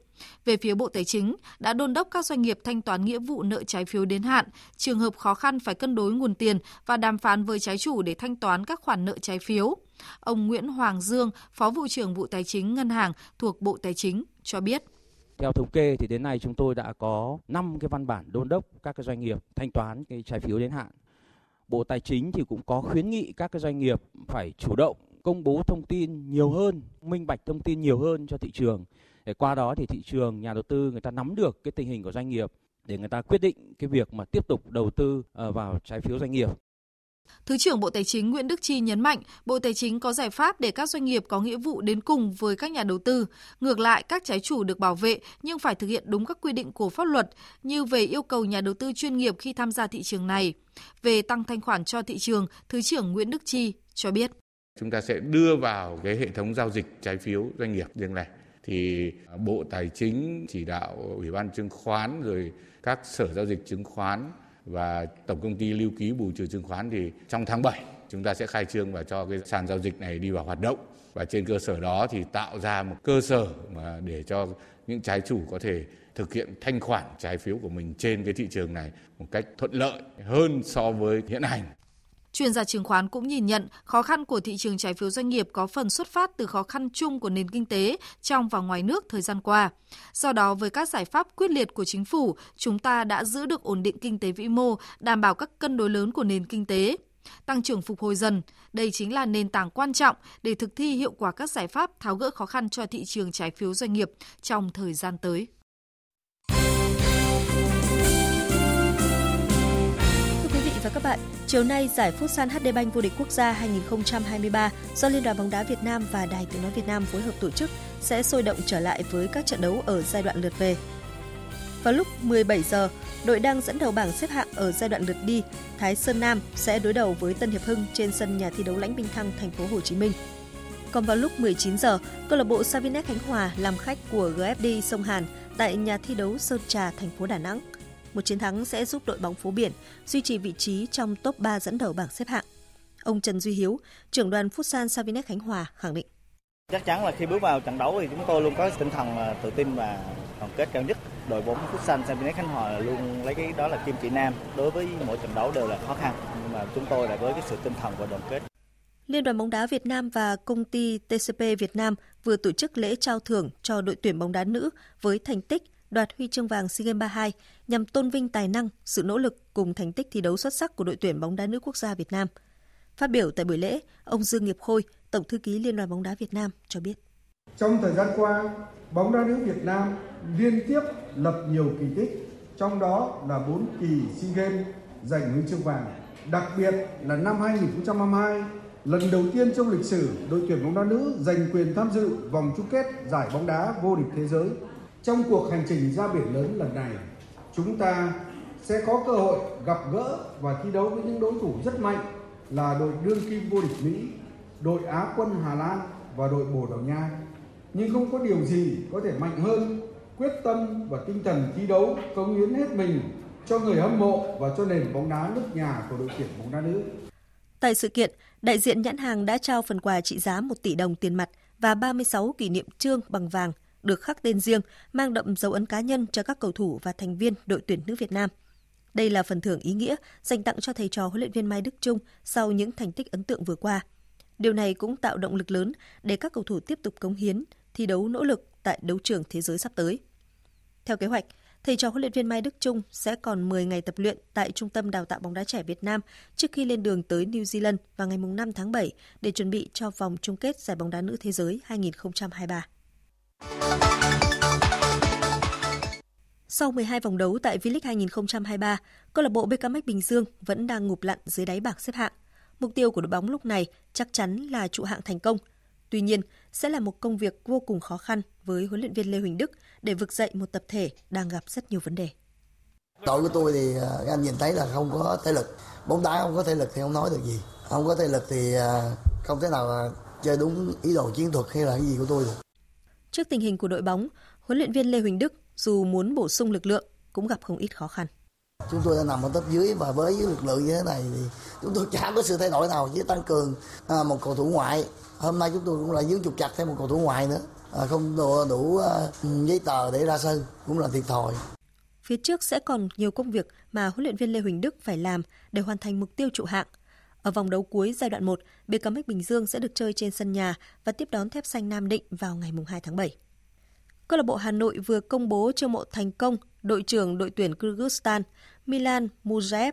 [SPEAKER 32] Về phía Bộ Tài chính, đã đôn đốc các doanh nghiệp thanh toán nghĩa vụ nợ trái phiếu đến hạn, trường hợp khó khăn phải cân đối nguồn tiền và đàm phán với trái chủ để thanh toán các khoản nợ trái phiếu. Ông Nguyễn Hoàng Dương, Phó vụ trưởng vụ Tài chính Ngân hàng thuộc Bộ Tài chính cho biết.
[SPEAKER 35] Theo thống kê thì đến nay chúng tôi đã có 5 cái văn bản đôn đốc các cái doanh nghiệp thanh toán cái trái phiếu đến hạn. Bộ Tài chính thì cũng có khuyến nghị các cái doanh nghiệp phải chủ động công bố thông tin nhiều hơn, minh bạch thông tin nhiều hơn cho thị trường. Để qua đó thì thị trường, nhà đầu tư người ta nắm được cái tình hình của doanh nghiệp để người ta quyết định cái việc mà tiếp tục đầu tư ờ, vào trái phiếu doanh nghiệp.
[SPEAKER 32] Thứ trưởng Bộ Tài chính Nguyễn Đức Chi nhấn mạnh, Bộ Tài chính có giải pháp để các doanh nghiệp có nghĩa vụ đến cùng với các nhà đầu tư. Ngược lại, các trái chủ được bảo vệ nhưng phải thực hiện đúng các quy định của pháp luật như về yêu cầu nhà đầu tư chuyên nghiệp khi tham gia thị trường này. Về tăng thanh khoản cho thị trường, Thứ trưởng Nguyễn Đức Chi cho biết.
[SPEAKER 36] Chúng ta sẽ đưa vào cái hệ thống giao dịch trái phiếu doanh nghiệp riêng lẻ thì Bộ Tài chính chỉ đạo Ủy ban chứng khoán rồi các sở giao dịch chứng khoán và tổng công ty lưu ký bù trừ chứng khoán thì trong tháng 7 chúng ta sẽ khai trương và cho cái sàn giao dịch này đi vào hoạt động và trên cơ sở đó thì tạo ra một cơ sở mà để cho những trái chủ có thể thực hiện thanh khoản trái phiếu của mình trên cái thị trường này một cách thuận lợi hơn so với hiện hành.
[SPEAKER 32] Chuyên gia chứng khoán cũng nhìn nhận khó khăn của thị trường trái phiếu doanh nghiệp có phần xuất phát từ khó khăn chung của nền kinh tế trong và ngoài nước thời gian qua. Do đó, với các giải pháp quyết liệt của chính phủ, chúng ta đã giữ được ổn định kinh tế vĩ mô, đảm bảo các cân đối lớn của nền kinh tế. Tăng trưởng phục hồi dần, đây chính là nền tảng quan trọng để thực thi hiệu quả các giải pháp tháo gỡ khó khăn cho thị trường trái phiếu doanh nghiệp trong thời gian tới.
[SPEAKER 37] Và các bạn, chiều nay giải Futsal HD Bank vô địch quốc gia 2023 do Liên đoàn bóng đá Việt Nam và Đài Tiếng nói Việt Nam phối hợp tổ chức sẽ sôi động trở lại với các trận đấu ở giai đoạn lượt về. Vào lúc 17 giờ, đội đang dẫn đầu bảng xếp hạng ở giai đoạn lượt đi, Thái Sơn Nam sẽ đối đầu với Tân Hiệp Hưng trên sân nhà thi đấu Lãnh Binh Thăng, thành phố Hồ Chí Minh. Còn vào lúc 19 giờ, câu lạc bộ Savinex Khánh Hòa làm khách của GFD Sông Hàn tại nhà thi đấu Sơn Trà, thành phố Đà Nẵng. Một chiến thắng sẽ giúp đội bóng phố biển duy trì vị trí trong top 3 dẫn đầu bảng xếp hạng. Ông Trần Duy Hiếu, trưởng đoàn Futsal Savinet Khánh Hòa khẳng định.
[SPEAKER 38] Chắc chắn là khi bước vào trận đấu thì chúng tôi luôn có tinh thần tự tin và đoàn kết cao nhất. Đội bóng Futsal Savinet Khánh Hòa luôn lấy cái đó là kim chỉ nam. Đối với mỗi trận đấu đều là khó khăn, nhưng mà chúng tôi là với cái sự tinh thần và đoàn kết.
[SPEAKER 37] Liên đoàn bóng đá Việt Nam và công ty TCP Việt Nam vừa tổ chức lễ trao thưởng cho đội tuyển bóng đá nữ với thành tích đoạt huy chương vàng SEA Games 32 nhằm tôn vinh tài năng, sự nỗ lực cùng thành tích thi đấu xuất sắc của đội tuyển bóng đá nữ quốc gia Việt Nam. Phát biểu tại buổi lễ, ông Dương Nghiệp Khôi, Tổng thư ký Liên đoàn bóng đá Việt Nam cho biết.
[SPEAKER 39] Trong thời gian qua, bóng đá nữ Việt Nam liên tiếp lập nhiều kỳ tích, trong đó là 4 kỳ SEA Games giành huy chương vàng. Đặc biệt là năm 2022, lần đầu tiên trong lịch sử đội tuyển bóng đá nữ giành quyền tham dự vòng chung kết giải bóng đá vô địch thế giới trong cuộc hành trình ra biển lớn lần này, chúng ta sẽ có cơ hội gặp gỡ và thi đấu với những đối thủ rất mạnh là đội đương kim vô địch Mỹ, đội Á quân Hà Lan và đội Bồ Đào Nha. Nhưng không có điều gì có thể mạnh hơn quyết tâm và tinh thần thi đấu cống hiến hết mình cho người hâm mộ và cho nền bóng đá nước nhà của đội tuyển bóng đá nữ.
[SPEAKER 37] Tại sự kiện, đại diện nhãn hàng đã trao phần quà trị giá 1 tỷ đồng tiền mặt và 36 kỷ niệm trương bằng vàng được khắc tên riêng, mang đậm dấu ấn cá nhân cho các cầu thủ và thành viên đội tuyển nữ Việt Nam. Đây là phần thưởng ý nghĩa dành tặng cho thầy trò huấn luyện viên Mai Đức Trung sau những thành tích ấn tượng vừa qua. Điều này cũng tạo động lực lớn để các cầu thủ tiếp tục cống hiến, thi đấu nỗ lực tại đấu trường thế giới sắp tới. Theo kế hoạch, thầy trò huấn luyện viên Mai Đức Trung sẽ còn 10 ngày tập luyện tại Trung tâm Đào tạo bóng đá trẻ Việt Nam trước khi lên đường tới New Zealand vào ngày 5 tháng 7 để chuẩn bị cho vòng chung kết giải bóng đá nữ thế giới 2023. Sau 12 vòng đấu tại V-League 2023, câu lạc bộ BKM Bình Dương vẫn đang ngụp lặn dưới đáy bảng xếp hạng. Mục tiêu của đội bóng lúc này chắc chắn là trụ hạng thành công. Tuy nhiên, sẽ là một công việc vô cùng khó khăn với huấn luyện viên Lê Huỳnh Đức để vực dậy một tập thể đang gặp rất nhiều vấn đề.
[SPEAKER 40] Đội của tôi thì à, anh nhìn thấy là không có thể lực. Bóng đá không có thể lực thì không nói được gì. Không có thể lực thì à, không thể nào à, chơi đúng ý đồ chiến thuật hay là cái gì của tôi được.
[SPEAKER 37] Trước tình hình của đội bóng, huấn luyện viên Lê Huỳnh Đức dù muốn bổ sung lực lượng cũng gặp không ít khó khăn.
[SPEAKER 40] Chúng tôi đã nằm ở top dưới và với lực lượng như thế này thì chúng tôi chả có sự thay đổi nào với tăng cường à, một cầu thủ ngoại. Hôm nay chúng tôi cũng là dướng trục chặt thêm một cầu thủ ngoại nữa. À, không đủ, đủ à, giấy tờ để ra sân cũng là thiệt thòi.
[SPEAKER 37] Phía trước sẽ còn nhiều công việc mà huấn luyện viên Lê Huỳnh Đức phải làm để hoàn thành mục tiêu trụ hạng. Ở vòng đấu cuối giai đoạn 1, BKMX Bình Dương sẽ được chơi trên sân nhà và tiếp đón Thép Xanh Nam Định vào ngày 2 tháng 7. Câu lạc bộ Hà Nội vừa công bố chiêu mộ thành công đội trưởng đội tuyển Kyrgyzstan Milan Mujaev.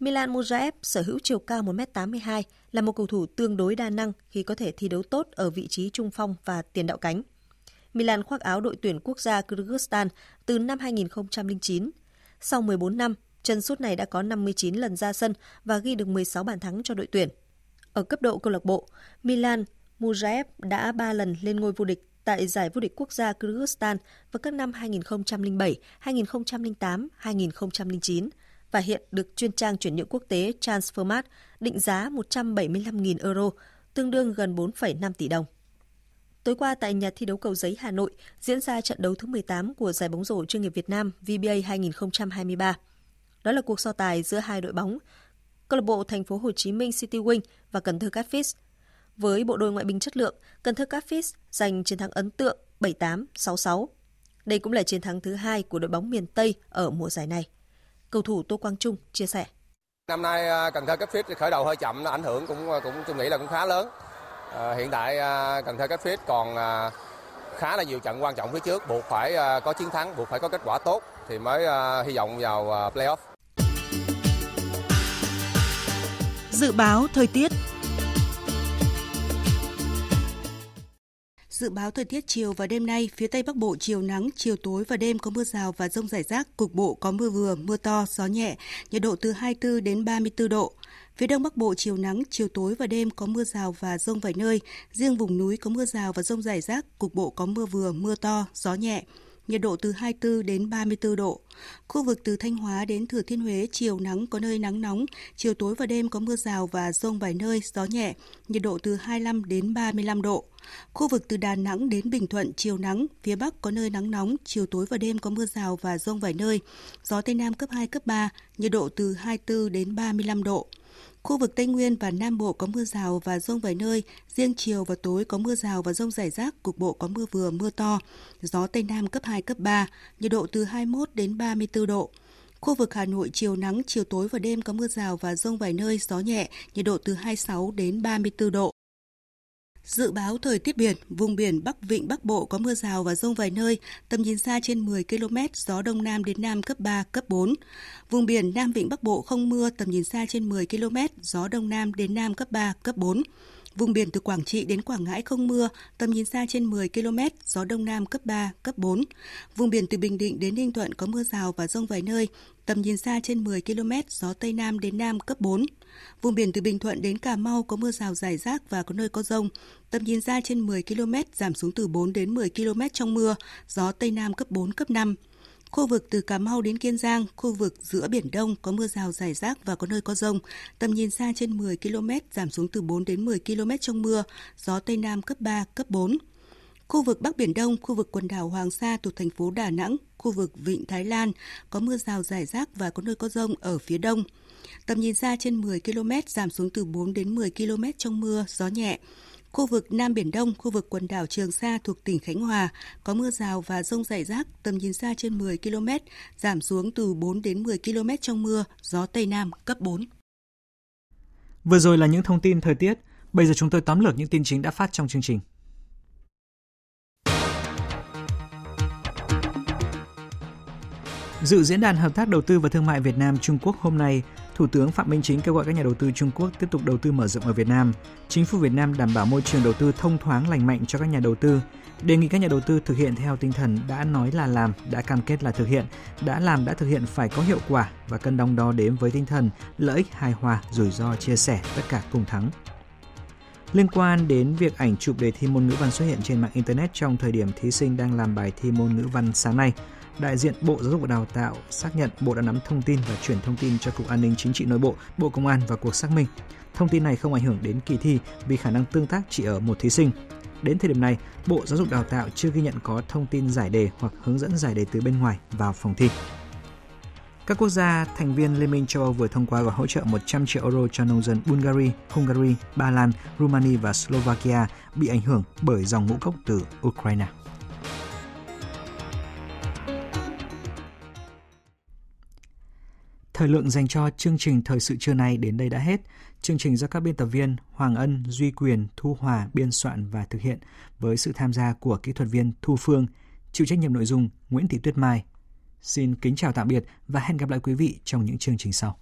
[SPEAKER 37] Milan Mujaev sở hữu chiều cao 1m82, là một cầu thủ tương đối đa năng khi có thể thi đấu tốt ở vị trí trung phong và tiền đạo cánh. Milan khoác áo đội tuyển quốc gia Kyrgyzstan từ năm 2009. Sau 14 năm, chân sút này đã có 59 lần ra sân và ghi được 16 bàn thắng cho đội tuyển. Ở cấp độ câu lạc bộ, Milan Mujaev đã 3 lần lên ngôi vô địch tại giải vô địch quốc gia Kyrgyzstan vào các năm 2007, 2008, 2009 và hiện được chuyên trang chuyển nhượng quốc tế Transfermarkt định giá 175.000 euro, tương đương gần 4,5 tỷ đồng. Tối qua tại nhà thi đấu Cầu Giấy Hà Nội diễn ra trận đấu thứ 18 của giải bóng rổ chuyên nghiệp Việt Nam VBA 2023. Đó là cuộc so tài giữa hai đội bóng, câu lạc bộ Thành phố Hồ Chí Minh City Wing và Cần Thơ Catfish với bộ đôi ngoại binh chất lượng, Cần Thơ Catfish giành chiến thắng ấn tượng 78-66. Đây cũng là chiến thắng thứ hai của đội bóng miền Tây ở mùa giải này. Cầu thủ Tô Quang Trung chia sẻ.
[SPEAKER 41] Năm nay à, Cần Thơ Catfish khởi đầu hơi chậm, nó ảnh hưởng cũng à, cũng tôi nghĩ là cũng khá lớn. À, hiện tại à, Cần Thơ Catfish còn khá là nhiều trận quan trọng phía trước, buộc phải có chiến thắng, buộc phải có kết quả tốt thì mới hy vọng vào playoff.
[SPEAKER 26] Dự báo thời tiết Dự báo thời tiết chiều và đêm nay, phía Tây Bắc Bộ chiều nắng, chiều tối và đêm có mưa rào và rông rải rác, cục bộ có mưa vừa, mưa to, gió nhẹ, nhiệt độ từ 24 đến 34 độ. Phía Đông Bắc Bộ chiều nắng, chiều tối và đêm có mưa rào và rông vài nơi, riêng vùng núi có mưa rào và rông rải rác, cục bộ có mưa vừa, mưa to, gió nhẹ, nhiệt độ từ 24 đến 34 độ. Khu vực từ Thanh Hóa đến Thừa Thiên Huế chiều nắng có nơi nắng nóng, chiều tối và đêm có mưa rào và rông vài nơi, gió nhẹ, nhiệt độ từ 25 đến 35 độ. Khu vực từ Đà Nẵng đến Bình Thuận chiều nắng, phía Bắc có nơi nắng nóng, chiều tối và đêm có mưa rào và rông vài nơi, gió Tây Nam cấp 2, cấp 3, nhiệt độ từ 24 đến 35 độ. Khu vực Tây Nguyên và Nam Bộ có mưa rào và rông vài nơi, riêng chiều và tối có mưa rào và rông rải rác, cục bộ có mưa vừa mưa to, gió Tây Nam cấp 2, cấp 3, nhiệt độ từ 21 đến 34 độ. Khu vực Hà Nội chiều nắng, chiều tối và đêm có mưa rào và rông vài nơi, gió nhẹ, nhiệt độ từ 26 đến 34 độ. Dự báo thời tiết biển, vùng biển Bắc Vịnh Bắc Bộ có mưa rào và rông vài nơi, tầm nhìn xa trên 10 km, gió Đông Nam đến Nam cấp 3, cấp 4. Vùng biển Nam Vịnh Bắc Bộ không mưa, tầm nhìn xa trên 10 km, gió Đông Nam đến Nam cấp 3, cấp 4. Vùng biển từ Quảng Trị đến Quảng Ngãi không mưa, tầm nhìn xa trên 10 km, gió đông nam cấp 3, cấp 4. Vùng biển từ Bình Định đến Ninh Thuận có mưa rào và rông vài nơi, tầm nhìn xa trên 10 km, gió tây nam đến nam cấp 4. Vùng biển từ Bình Thuận đến Cà Mau có mưa rào rải rác và có nơi có rông, tầm nhìn xa trên 10 km, giảm xuống từ 4 đến 10 km trong mưa, gió tây nam cấp 4, cấp 5. Khu vực từ Cà Mau đến Kiên Giang, khu vực giữa Biển Đông có mưa rào rải rác và có nơi có rông. Tầm nhìn xa trên 10 km, giảm xuống từ 4 đến 10 km trong mưa, gió Tây Nam cấp 3, cấp 4. Khu vực Bắc Biển Đông, khu vực quần đảo Hoàng Sa thuộc thành phố Đà Nẵng, khu vực Vịnh Thái Lan có mưa rào rải rác và có nơi có rông ở phía đông. Tầm nhìn xa trên 10 km, giảm xuống từ 4 đến 10 km trong mưa, gió nhẹ. Khu vực Nam Biển Đông, khu vực quần đảo Trường Sa thuộc tỉnh Khánh Hòa có mưa rào và rông rải rác, tầm nhìn xa trên 10 km, giảm xuống từ 4 đến 10 km trong mưa, gió Tây Nam cấp 4.
[SPEAKER 1] Vừa rồi là những thông tin thời tiết, bây giờ chúng tôi tóm lược những tin chính đã phát trong chương trình. Dự diễn đàn hợp tác đầu tư và thương mại Việt Nam Trung Quốc hôm nay, Thủ tướng Phạm Minh Chính kêu gọi các nhà đầu tư Trung Quốc tiếp tục đầu tư mở rộng ở Việt Nam. Chính phủ Việt Nam đảm bảo môi trường đầu tư thông thoáng lành mạnh cho các nhà đầu tư, đề nghị các nhà đầu tư thực hiện theo tinh thần đã nói là làm, đã cam kết là thực hiện, đã làm đã thực hiện phải có hiệu quả và cân đong đo đếm với tinh thần lợi ích hài hòa, rủi ro chia sẻ, tất cả cùng thắng. Liên quan đến việc ảnh chụp đề thi môn ngữ văn xuất hiện trên mạng Internet trong thời điểm thí sinh đang làm bài thi môn ngữ văn sáng nay, đại diện Bộ Giáo dục và Đào tạo xác nhận Bộ đã nắm thông tin và chuyển thông tin cho Cục An ninh Chính trị Nội bộ, Bộ Công an và cuộc xác minh. Thông tin này không ảnh hưởng đến kỳ thi vì khả năng tương tác chỉ ở một thí sinh. Đến thời điểm này, Bộ Giáo dục Đào tạo chưa ghi nhận có thông tin giải đề hoặc hướng dẫn giải đề từ bên ngoài vào phòng thi. Các quốc gia thành viên Liên minh châu Âu vừa thông qua gói hỗ trợ 100 triệu euro cho nông dân Bulgaria, Hungary, Ba Lan, Romania và Slovakia bị ảnh hưởng bởi dòng ngũ cốc từ Ukraine. Thời lượng dành cho chương trình thời sự trưa nay đến đây đã hết. Chương trình do các biên tập viên Hoàng Ân, Duy Quyền, Thu Hòa biên soạn và thực hiện với sự tham gia của kỹ thuật viên Thu Phương, chịu trách nhiệm nội dung Nguyễn Thị Tuyết Mai. Xin kính chào tạm biệt và hẹn gặp lại quý vị trong những chương trình sau.